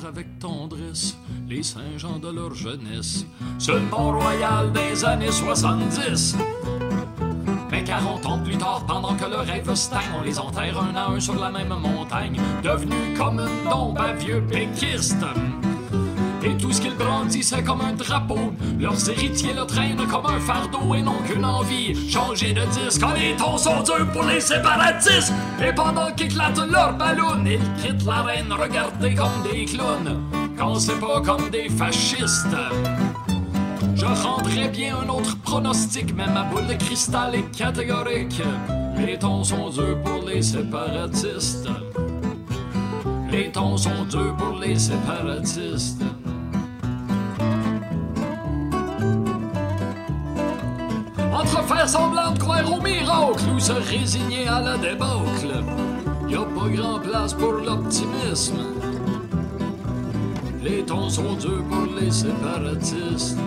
Avec tendresse les Saint-Jean de leur jeunesse, sur le Mont-Royal des années 70. Mais 40 ans plus tard, pendant que le rêve stagne, on les enterre un à un sur la même montagne, devenus comme une tombe à vieux péquistes. Et tout ce qu'ils brandissaient comme un drapeau, leurs héritiers le traînent comme un fardeau et n'ont qu'une envie, changer de disque. Quand les tons sont durs pour les séparatistes, et pendant qu'éclatent leurs ballons, ils quittent l'arène regardés comme des clowns, quand c'est pas comme des fascistes. Je rendrais bien un autre pronostic, mais ma boule de cristal est catégorique. Les tons sont durs pour les séparatistes. Les temps sont durs pour les séparatistes. Semblant de croire au miracle ou se résigner à la débâcle, y a pas grand place pour l'optimisme. Les temps sont durs pour les séparatistes.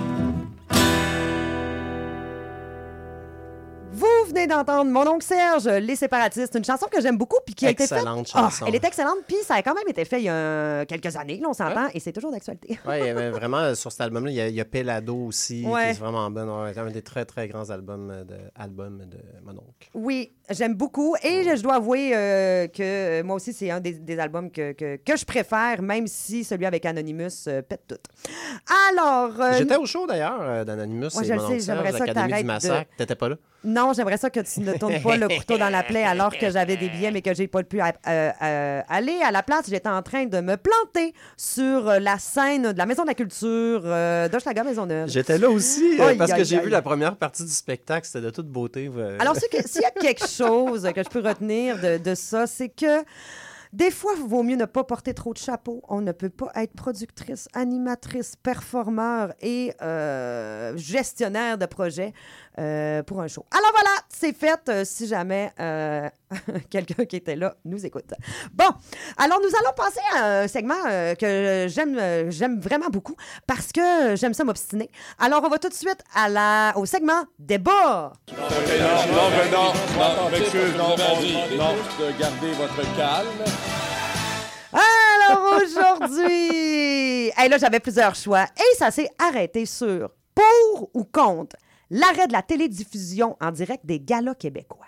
Venez d'entendre mon oncle Serge, Les Séparatistes, une chanson que j'aime beaucoup puis qui a été faite. Excellente Ah, chanson. elle est excellente puis ça a quand même été fait il y a quelques années, là, on s'entend, et c'est toujours d'actualité. Oui, vraiment, sur cet album-là, il y a, il y a Pelado aussi, Ouais. qui est vraiment bon. Ouais, un des très, très grands albums de, albums de mon oncle. Oui, j'aime beaucoup. Et je, je dois avouer euh, que euh, moi aussi, c'est un des, des albums que, que, que je préfère, même si celui avec Anonymous euh, pète tout. Alors. J'étais au show d'ailleurs d'Anonymous et mon sais, oncle Serge, l'Académie du de- Massacre. T'étais pas là? Non, j'aimerais ça que tu ne tournes pas le couteau dans la plaie alors que j'avais des billets, mais que j'ai pas pu euh, euh, aller. À la place, j'étais en train de me planter sur la scène de la Maison de la Culture euh, d'Hochelaga Maisonneuve. J'étais là aussi, euh, parce que j'ai vu la première partie du spectacle, c'était de toute beauté. Alors, s'il y a quelque chose que je peux retenir de, de ça, c'est que des fois, il vaut mieux ne pas porter trop de chapeaux. On ne peut pas être productrice, animatrice, performeur et euh, gestionnaire de projet euh, pour un show. Alors voilà, c'est fait. euh, si jamais euh, quelqu'un qui était là nous écoute. Bon, alors nous allons passer à un segment que j'aime vraiment beaucoup parce que j'aime ça m'obstiner. Alors, on va tout de suite au segment débat. Non, non, non, non, garder votre calme. Alors aujourd'hui, j'avais plusieurs choix et ça s'est arrêté sur pour ou contre l'arrêt de la télédiffusion en direct des galas québécois.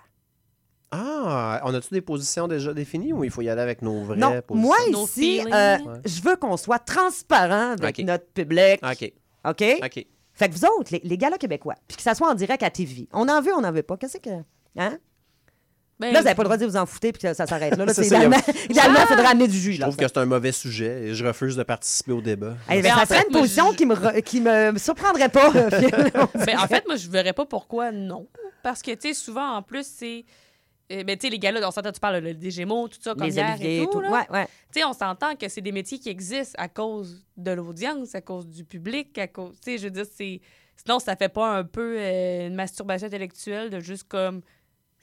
Ah, on a-tu des positions déjà définies ou il faut y aller avec nos vraies non, positions? moi Nos ici, euh, Ouais. je veux qu'on soit transparent avec notre public. OK, OK? OK. Fait que vous autres, les, les galas québécois, puis que ça soit en direct à TV, on en veut, on n'en veut pas. Qu'est-ce que. Hein? Ben, Là, vous n'avez pas le droit de vous en fouter puis que ça s'arrête là. C'est il y a- idéalement, idéalement, il faudrait amener du jus. Je Là, trouve que c'est un mauvais sujet et je refuse de participer au débat. Hey, ben, Mais ça en serait fait, une position je- qui me, re- qui me surprendrait pas. euh. Ben, en fait, moi, je verrais pas pourquoi non. Parce que, tu sais, souvent, en plus, c'est. euh, ben, tu sais, les gars-là, on s'entend, tu parles des Gémeaux, tout ça, comme les hier et tout. tout. là. Ouais, ouais. Tu sais, on s'entend que c'est des métiers qui existent à cause de l'audience, à cause du public, à cause. Tu sais, je veux dire, c'est. Sinon, ça fait pas un peu euh, une masturbation intellectuelle de juste comme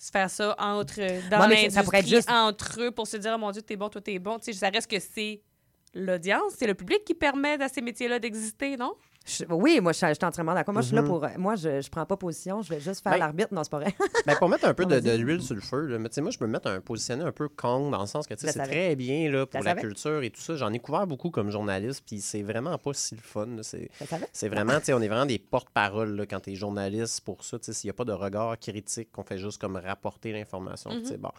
se faire ça entre dans Ouais, mais ça pourrait être l'industrie juste- entre eux pour se dire oh mon dieu t'es bon toi t'es bon. Tu sais ça reste que c'est l'audience. C'est le public qui permet à ces métiers là d'exister non? Je- oui, moi, je, je suis entièrement d'accord. Moi, je suis là Mhm. pour. Moi, je, je prends pas position. Je vais juste faire Ben- l'arbitre. Non, c'est pas vrai. Ben, pour mettre un peu de, l'huile sur le feu, là, mais tu sais, moi, je peux me mettre un positionner un peu con dans le sens que c'est très bien là, pour la culture et tout ça. J'en ai couvert beaucoup comme journaliste, puis c'est vraiment pas si le fun. C'est, vraiment, tu sais, on est vraiment des porte-paroles quand tu es journaliste pour ça. S'il n'y a pas de regard critique, qu'on fait juste comme rapporter l'information. Mhm. bon,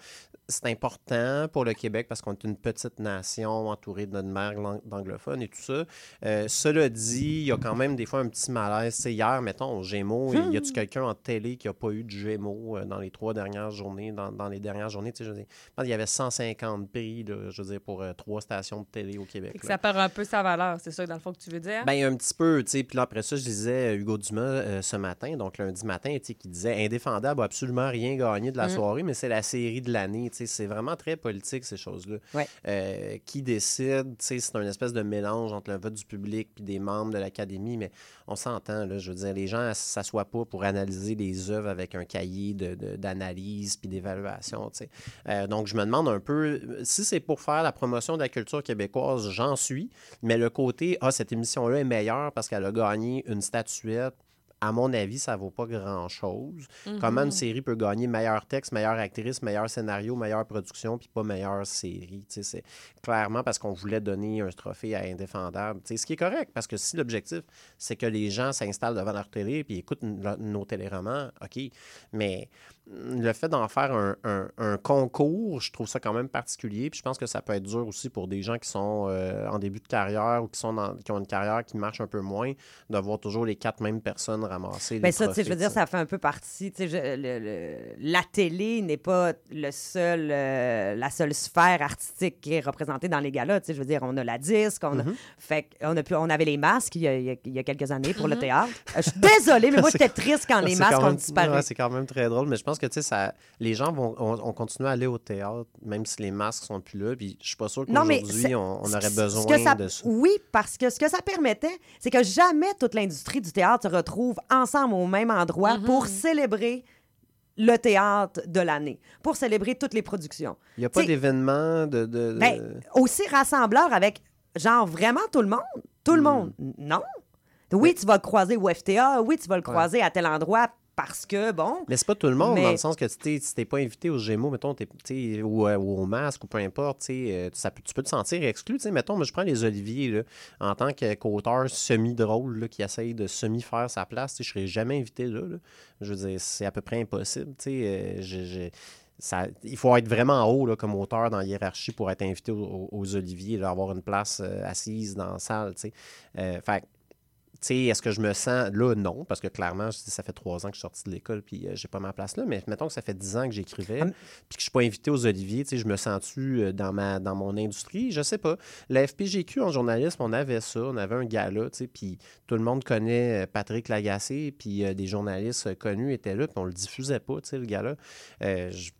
c'est important pour le Québec parce qu'on est une petite nation entourée de notre mère lang- d'anglophones et tout ça. Euh, cela dit, il y a quand même des fois un petit malaise. Sais, hier, mettons, au Gémeaux, y a-tu quelqu'un en télé qui n'a pas eu de Gémeaux euh, dans les trois dernières journées, dans, dans les dernières journées? Tu sais, je veux dire, qu'il y avait 150 prix, là, je veux dire, pour euh, trois stations de télé au Québec. Que ça perd un peu sa valeur c'est ça dans le fond que tu veux dire? Ben, un petit peu, tu sais. Puis là, après ça, je disais Hugo Dumas euh, ce matin, donc lundi matin, tu sais, qui disait Indéfendable absolument rien gagné de la Mm. soirée, mais c'est la série de l'année. Tu sais, c'est vraiment très politique, ces choses-là. Ouais. Qui décide, tu sais, c'est un espèce de mélange entre le vote du public puis des membres de l'Académie, mais on s'entend, je veux dire, les gens ne s'assoient pas pour analyser les œuvres avec un cahier de- de- d'analyse puis d'évaluation. Euh, donc, je me demande un peu, si c'est pour faire la promotion de la culture québécoise, j'en suis, mais le côté, ah, cette émission-là est meilleure parce qu'elle a gagné une statuette, à mon avis, ça vaut pas grand-chose. Comment une série peut gagner meilleur texte, meilleure actrice, meilleur scénario, meilleure production, puis pas meilleure série? C'est clairement parce qu'on voulait donner un trophée à Indéfendable. Ce qui est correct, parce que si l'objectif, c'est que les gens s'installent devant leur télé puis écoutent nos téléromans, OK. Mais mm, le fait d'en faire un, un- un concours, je trouve ça quand même particulier. Puis je pense que ça peut être dur aussi pour des gens qui sont euh, en début de carrière ou qui, sont dans- qui ont une carrière qui marche un peu moins, de voir toujours les quatre mêmes personnes ramasser les Ben ça, tu sais, je veux profits, dire, ça fait un peu partie. tu sais, je- le- le- la télé n'est pas le seul, euh, la seule sphère artistique qui est représentée dans les galas. Tu sais, je veux dire, on a la disque, on, a, Mhm. fait, qu'on a pu, on avait les masques il y a, il y a- quelques années pour le Mhm. théâtre. Euh, je suis désolée, mais moi, j'étais triste quand les masques quand ont disparu. ouais, c'est quand même très drôle, mais je pense que tu sais, ça, les gens vont on, on continue à aller au théâtre, même si les masques sont plus là. Puis je suis pas sûr Non, mais qu'aujourd'hui, on, aurait besoin que ça- de ça. Oui, parce que ce que ça permettait, c'est que jamais toute l'industrie du théâtre se retrouve ensemble au même endroit pour célébrer le théâtre de l'année, pour célébrer toutes les productions. Il n'y a pas d'événement de. de- de- Ben, aussi rassembleur avec, genre, vraiment tout le monde? Tout Hmm. le monde? Non. Oui, tu vas le croiser au FTA, oui, tu vas le croiser à tel endroit parce que, bon... Mais c'est pas tout le monde, Mais- dans le sens que si t'es pas invité aux Gémeaux, mettons, t'es- ou, euh, ou au masque, ou peu importe, tu euh, ça peut- tu peux te sentir exclu. Mettons, moi, je prends les Oliviers, là, en tant qu'auteur semi-drôle qui essaye de semi-faire sa place, je serais jamais invité là, là. Je veux dire, c'est à peu près impossible. euh, je- je- ça- il faut être vraiment haut là, comme auteur dans la hiérarchie pour être invité aux, aux Oliviers, là, avoir une place euh, assise dans la salle. Euh, fait est-ce que je me sens là? Non, parce que clairement, je ça fait trois ans que je suis sorti de l'école puis euh, j'ai pas ma place là. Mais mettons que ça fait dix ans que j'écrivais puis que je suis pas invité aux Oliviers, tu sais, je me sens-tu euh, dans, ma, dans mon industrie? Je sais pas. La FPGQ en journalisme, on avait ça, on avait un gala, tu sais, puis tout le monde connaît euh, Patrick Lagacé, puis euh, des journalistes connus étaient là, puis on le diffusait pas, tu sais, le gala. Euh, je-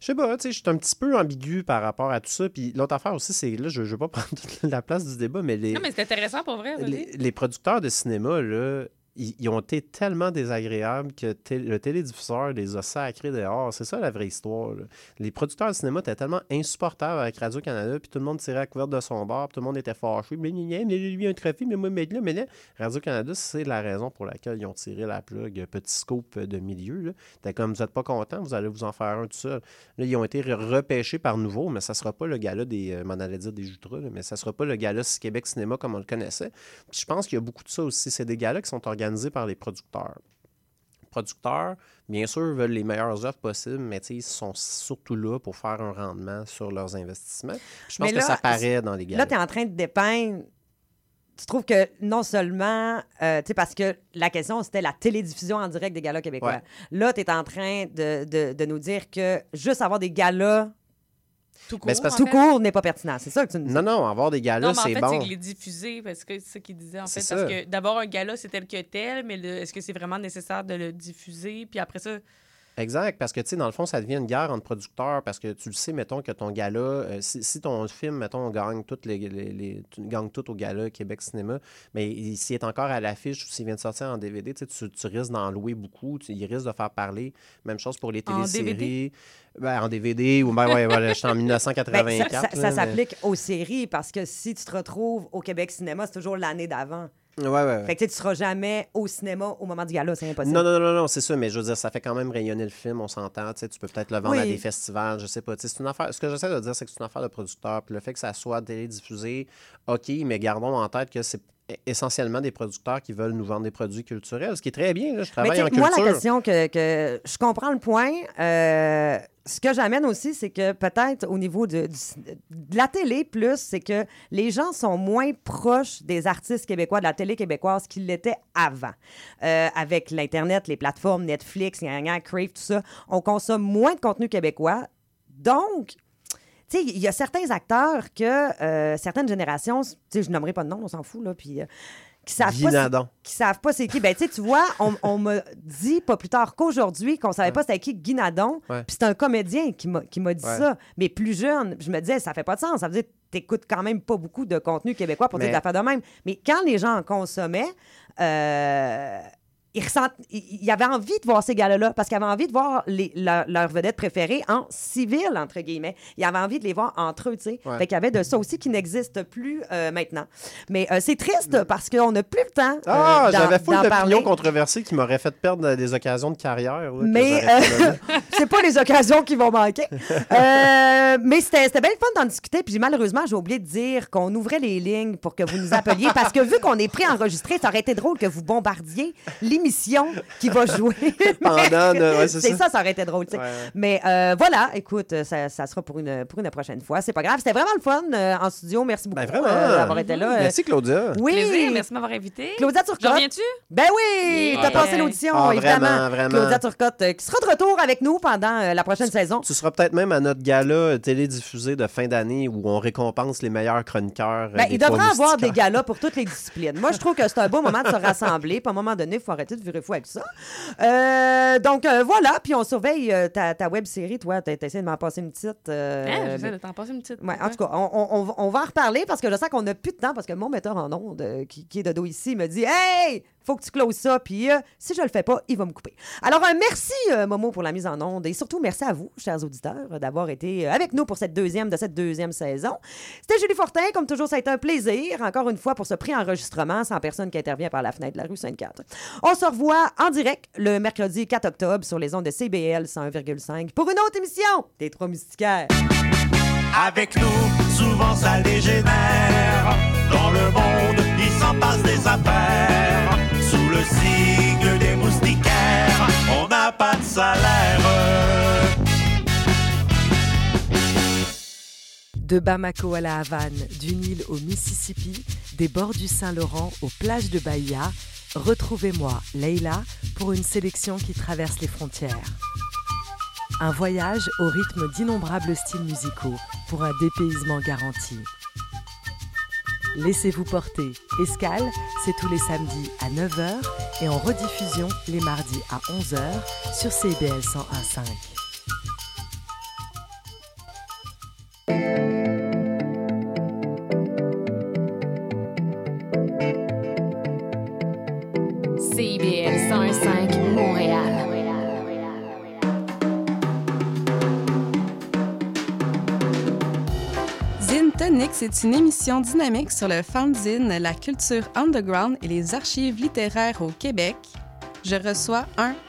je sais pas, tu sais, je suis un petit peu ambigu par rapport à tout ça. Puis l'autre affaire aussi, c'est là, je, je veux pas prendre toute la place du débat, mais les, Non, mais c'est intéressant pour vrai. les, les producteurs de cinéma, là, ils, ont été tellement désagréables que le télédiffuseur les a sacrés dehors. C'est ça la vraie histoire. Les producteurs de cinéma étaient tellement insupportables avec Radio-Canada, puis tout le monde tirait à couvert de son bar, puis tout le monde était fâché. Mais lui, un trophée, mais moi, mais là, mais là. Radio-Canada, c'est la raison pour laquelle ils ont tiré la plug, petit scope de milieu. T'es comme, vous n'êtes pas content, vous allez vous en faire un tout seul. Là, ils ont été re- repêchés par nouveau, mais ça sera pas le gala des, euh, m'en allais dire des Jutras, là, mais ça sera pas le gala Québec Cinéma comme on le connaissait. Je pense qu'il y a beaucoup de ça aussi. C'est des galas qui sont organisés par les producteurs. Les producteurs, bien sûr, veulent les meilleures offres possibles, mais ils sont surtout là pour faire un rendement sur leurs investissements. Je pense que ça paraît dans les galas. Là, tu es en train de dépeindre. Tu trouves que non seulement, euh, tu sais, parce que la question, c'était la télédiffusion en direct des galas québécois. Ouais. Là, tu es en train de, de- de nous dire que juste avoir des galas Tout c'est parce- tout court n'est pas pertinent. C'est ça que tu nous dis. Non, non, avoir des galas, non, mais en c'est fait, bon. c'est les diffuser, parce que c'est ce qu'il disait, en C'est fait. Parce ça. que d'abord, un gala, c'est tel que tel, mais le- est-ce que c'est vraiment nécessaire de le diffuser? Puis après ça, Exact, parce que, tu sais, dans le fond, ça devient une guerre entre producteurs, parce que tu le sais, mettons, que ton gala, euh, si, si ton film, mettons, gagne toutes les, les, les- tu gagnes tout au gala Québec Cinéma, mais il- s'il est encore à l'affiche ou s'il vient de sortir en DVD, tu, risques d'en louer beaucoup, tu, il risque de faire parler. Même chose pour les En téléséries. DVD? Ben, en DVD, ou ben, ouais, voilà, j'étais en Ben, 1984. ça ça- ça mais- s'applique aux séries parce que si tu te retrouves au Québec Cinéma, c'est toujours l'année d'avant. Ouais, ouais, ouais. Fait que tu seras jamais au cinéma au moment du gala, c'est impossible. Non, non, non, non, c'est ça, mais je veux dire, ça fait quand même rayonner le film, on s'entend. Tu sais, tu peux peut-être le vendre à des festivals, je sais pas. C'est une affaire. Ce que j'essaie de dire, c'est que c'est une affaire de producteur. Puis le fait que ça soit télédiffusé, OK, mais gardons en tête que c'est essentiellement des producteurs qui veulent nous vendre des produits culturels, ce qui est très bien. là. Je Mais travaille en tu sais, culture. moi, la question que, que je comprends le point. euh, ce que j'amène aussi, c'est que peut-être au niveau de, la télé, plus, c'est que les gens sont moins proches des artistes québécois, de la télé québécoise qu'ils l'étaient avant. Euh, avec l'Internet, les plateformes, Netflix, Crave, tout ça, on consomme moins de contenu québécois. Donc, tu sais, il y a certains acteurs que euh, certaines générations, tu sais, je nommerai pas de nom, on s'en fout, là, puis euh, qui savent pas. qui savent pas c'est qui. Ben, tu sais, tu vois, on, on m'a dit pas plus tard qu'aujourd'hui qu'on savait pas c'était qui Guy Nadon. Ouais. Puis c'est un comédien qui m'a qui m'a dit Ouais. ça. Mais plus jeune, je me disais, ça fait pas de sens. Ça veut dire que t'écoutes quand même pas beaucoup de contenu québécois pour dire Mais- des affaires de même. Mais quand les gens en consommaient, euh, ils ressentent, ils, ils avaient envie de voir ces gars-là parce qu'ils avaient envie de voir les, leur, leurs vedettes préférées en civil, entre guillemets. Ils avaient envie de les voir entre eux, tu sais. Ouais. Fait qu'il y avait de ça aussi qui n'existe plus euh, maintenant. Mais euh, c'est triste parce qu'on n'a plus le temps euh, Ah, j'avais full d'opinions controversées qui m'auraient fait perdre des occasions de carrière. Mais c'est pas les occasions qui vont manquer. Euh, mais c'était bien le fun d'en discuter. Puis malheureusement, j'ai oublié de dire qu'on ouvrait les lignes pour que vous nous appeliez. parce que vu qu'on est pré-enregistré, ça aurait été drôle que vous bombardiez l'émission qui va jouer. Pendant, euh, ouais, c'est c'est ça. ça, ça aurait été drôle. Ouais, ouais. Mais euh, voilà, écoute, ça, ça sera pour une, pour une prochaine fois. C'est pas grave. C'était vraiment le fun euh, en studio. Merci beaucoup Ben, vraiment. euh, d'avoir été là. Euh, Merci, Claudia. Oui. Plaisir, merci de m'avoir invité. Claudia Turcotte. reviens-tu? Ben oui, Yeah. t'as passé l'audition, Ah, évidemment. vraiment, vraiment. Claudia Turcotte, euh, qui sera de retour avec nous pendant euh, la prochaine saison. Tu seras peut-être même à notre gala télédiffusé de fin d'année où on récompense les meilleurs chroniqueurs. Ben, il devrait avoir des galas pour toutes les disciplines. Moi, je trouve que c'est un beau moment de se rassembler. Puis à un moment donné, il faut arrêter de virer fou avec ça. Euh, donc, euh, voilà. Puis on surveille euh, ta, ta web série. Toi, tu essayé de m'en passer une petite. mais- J'essaie de t'en passer une petite. Ouais, en tout cas, on, on- on- on va en reparler parce que je sens qu'on n'a plus de temps parce que mon metteur en ondes, euh, qui, qui est de dos ici, me dit Hey, faut que tu closes ça. Puis euh, si je le fais pas, il va me couper. Alors, un merci, euh, Momo, pour la mise en onde et surtout merci à vous, chers auditeurs, d'avoir été euh, avec nous pour cette deuxième de cette deuxième saison. C'était Julie Fortin. Comme toujours, ça a été un plaisir, encore une fois, pour ce pré-enregistrement sans personne qui intervient par la fenêtre de la rue Sainte-Cathe. On se revoit en direct le mercredi 4 octobre sur les ondes de CBL 101,5 pour une autre émission des Trois Moustiquaires. Avec nous, souvent ça dégénère. Dans le monde, il s'en passe des affaires. Pas de salaire. De Bamako à la Havane, du Nil au Mississippi, des bords du Saint-Laurent aux plages de Bahia, retrouvez-moi, Leila, pour une sélection qui traverse les frontières. Un voyage au rythme d'innombrables styles musicaux pour un dépaysement garanti. Laissez-vous porter. Escale, c'est tous les samedis à 9h et en rediffusion les mardis à 11h sur CBL 101.5. Tonic, c'est une émission dynamique sur le fanzine, la culture underground et les archives littéraires au Québec. Je reçois un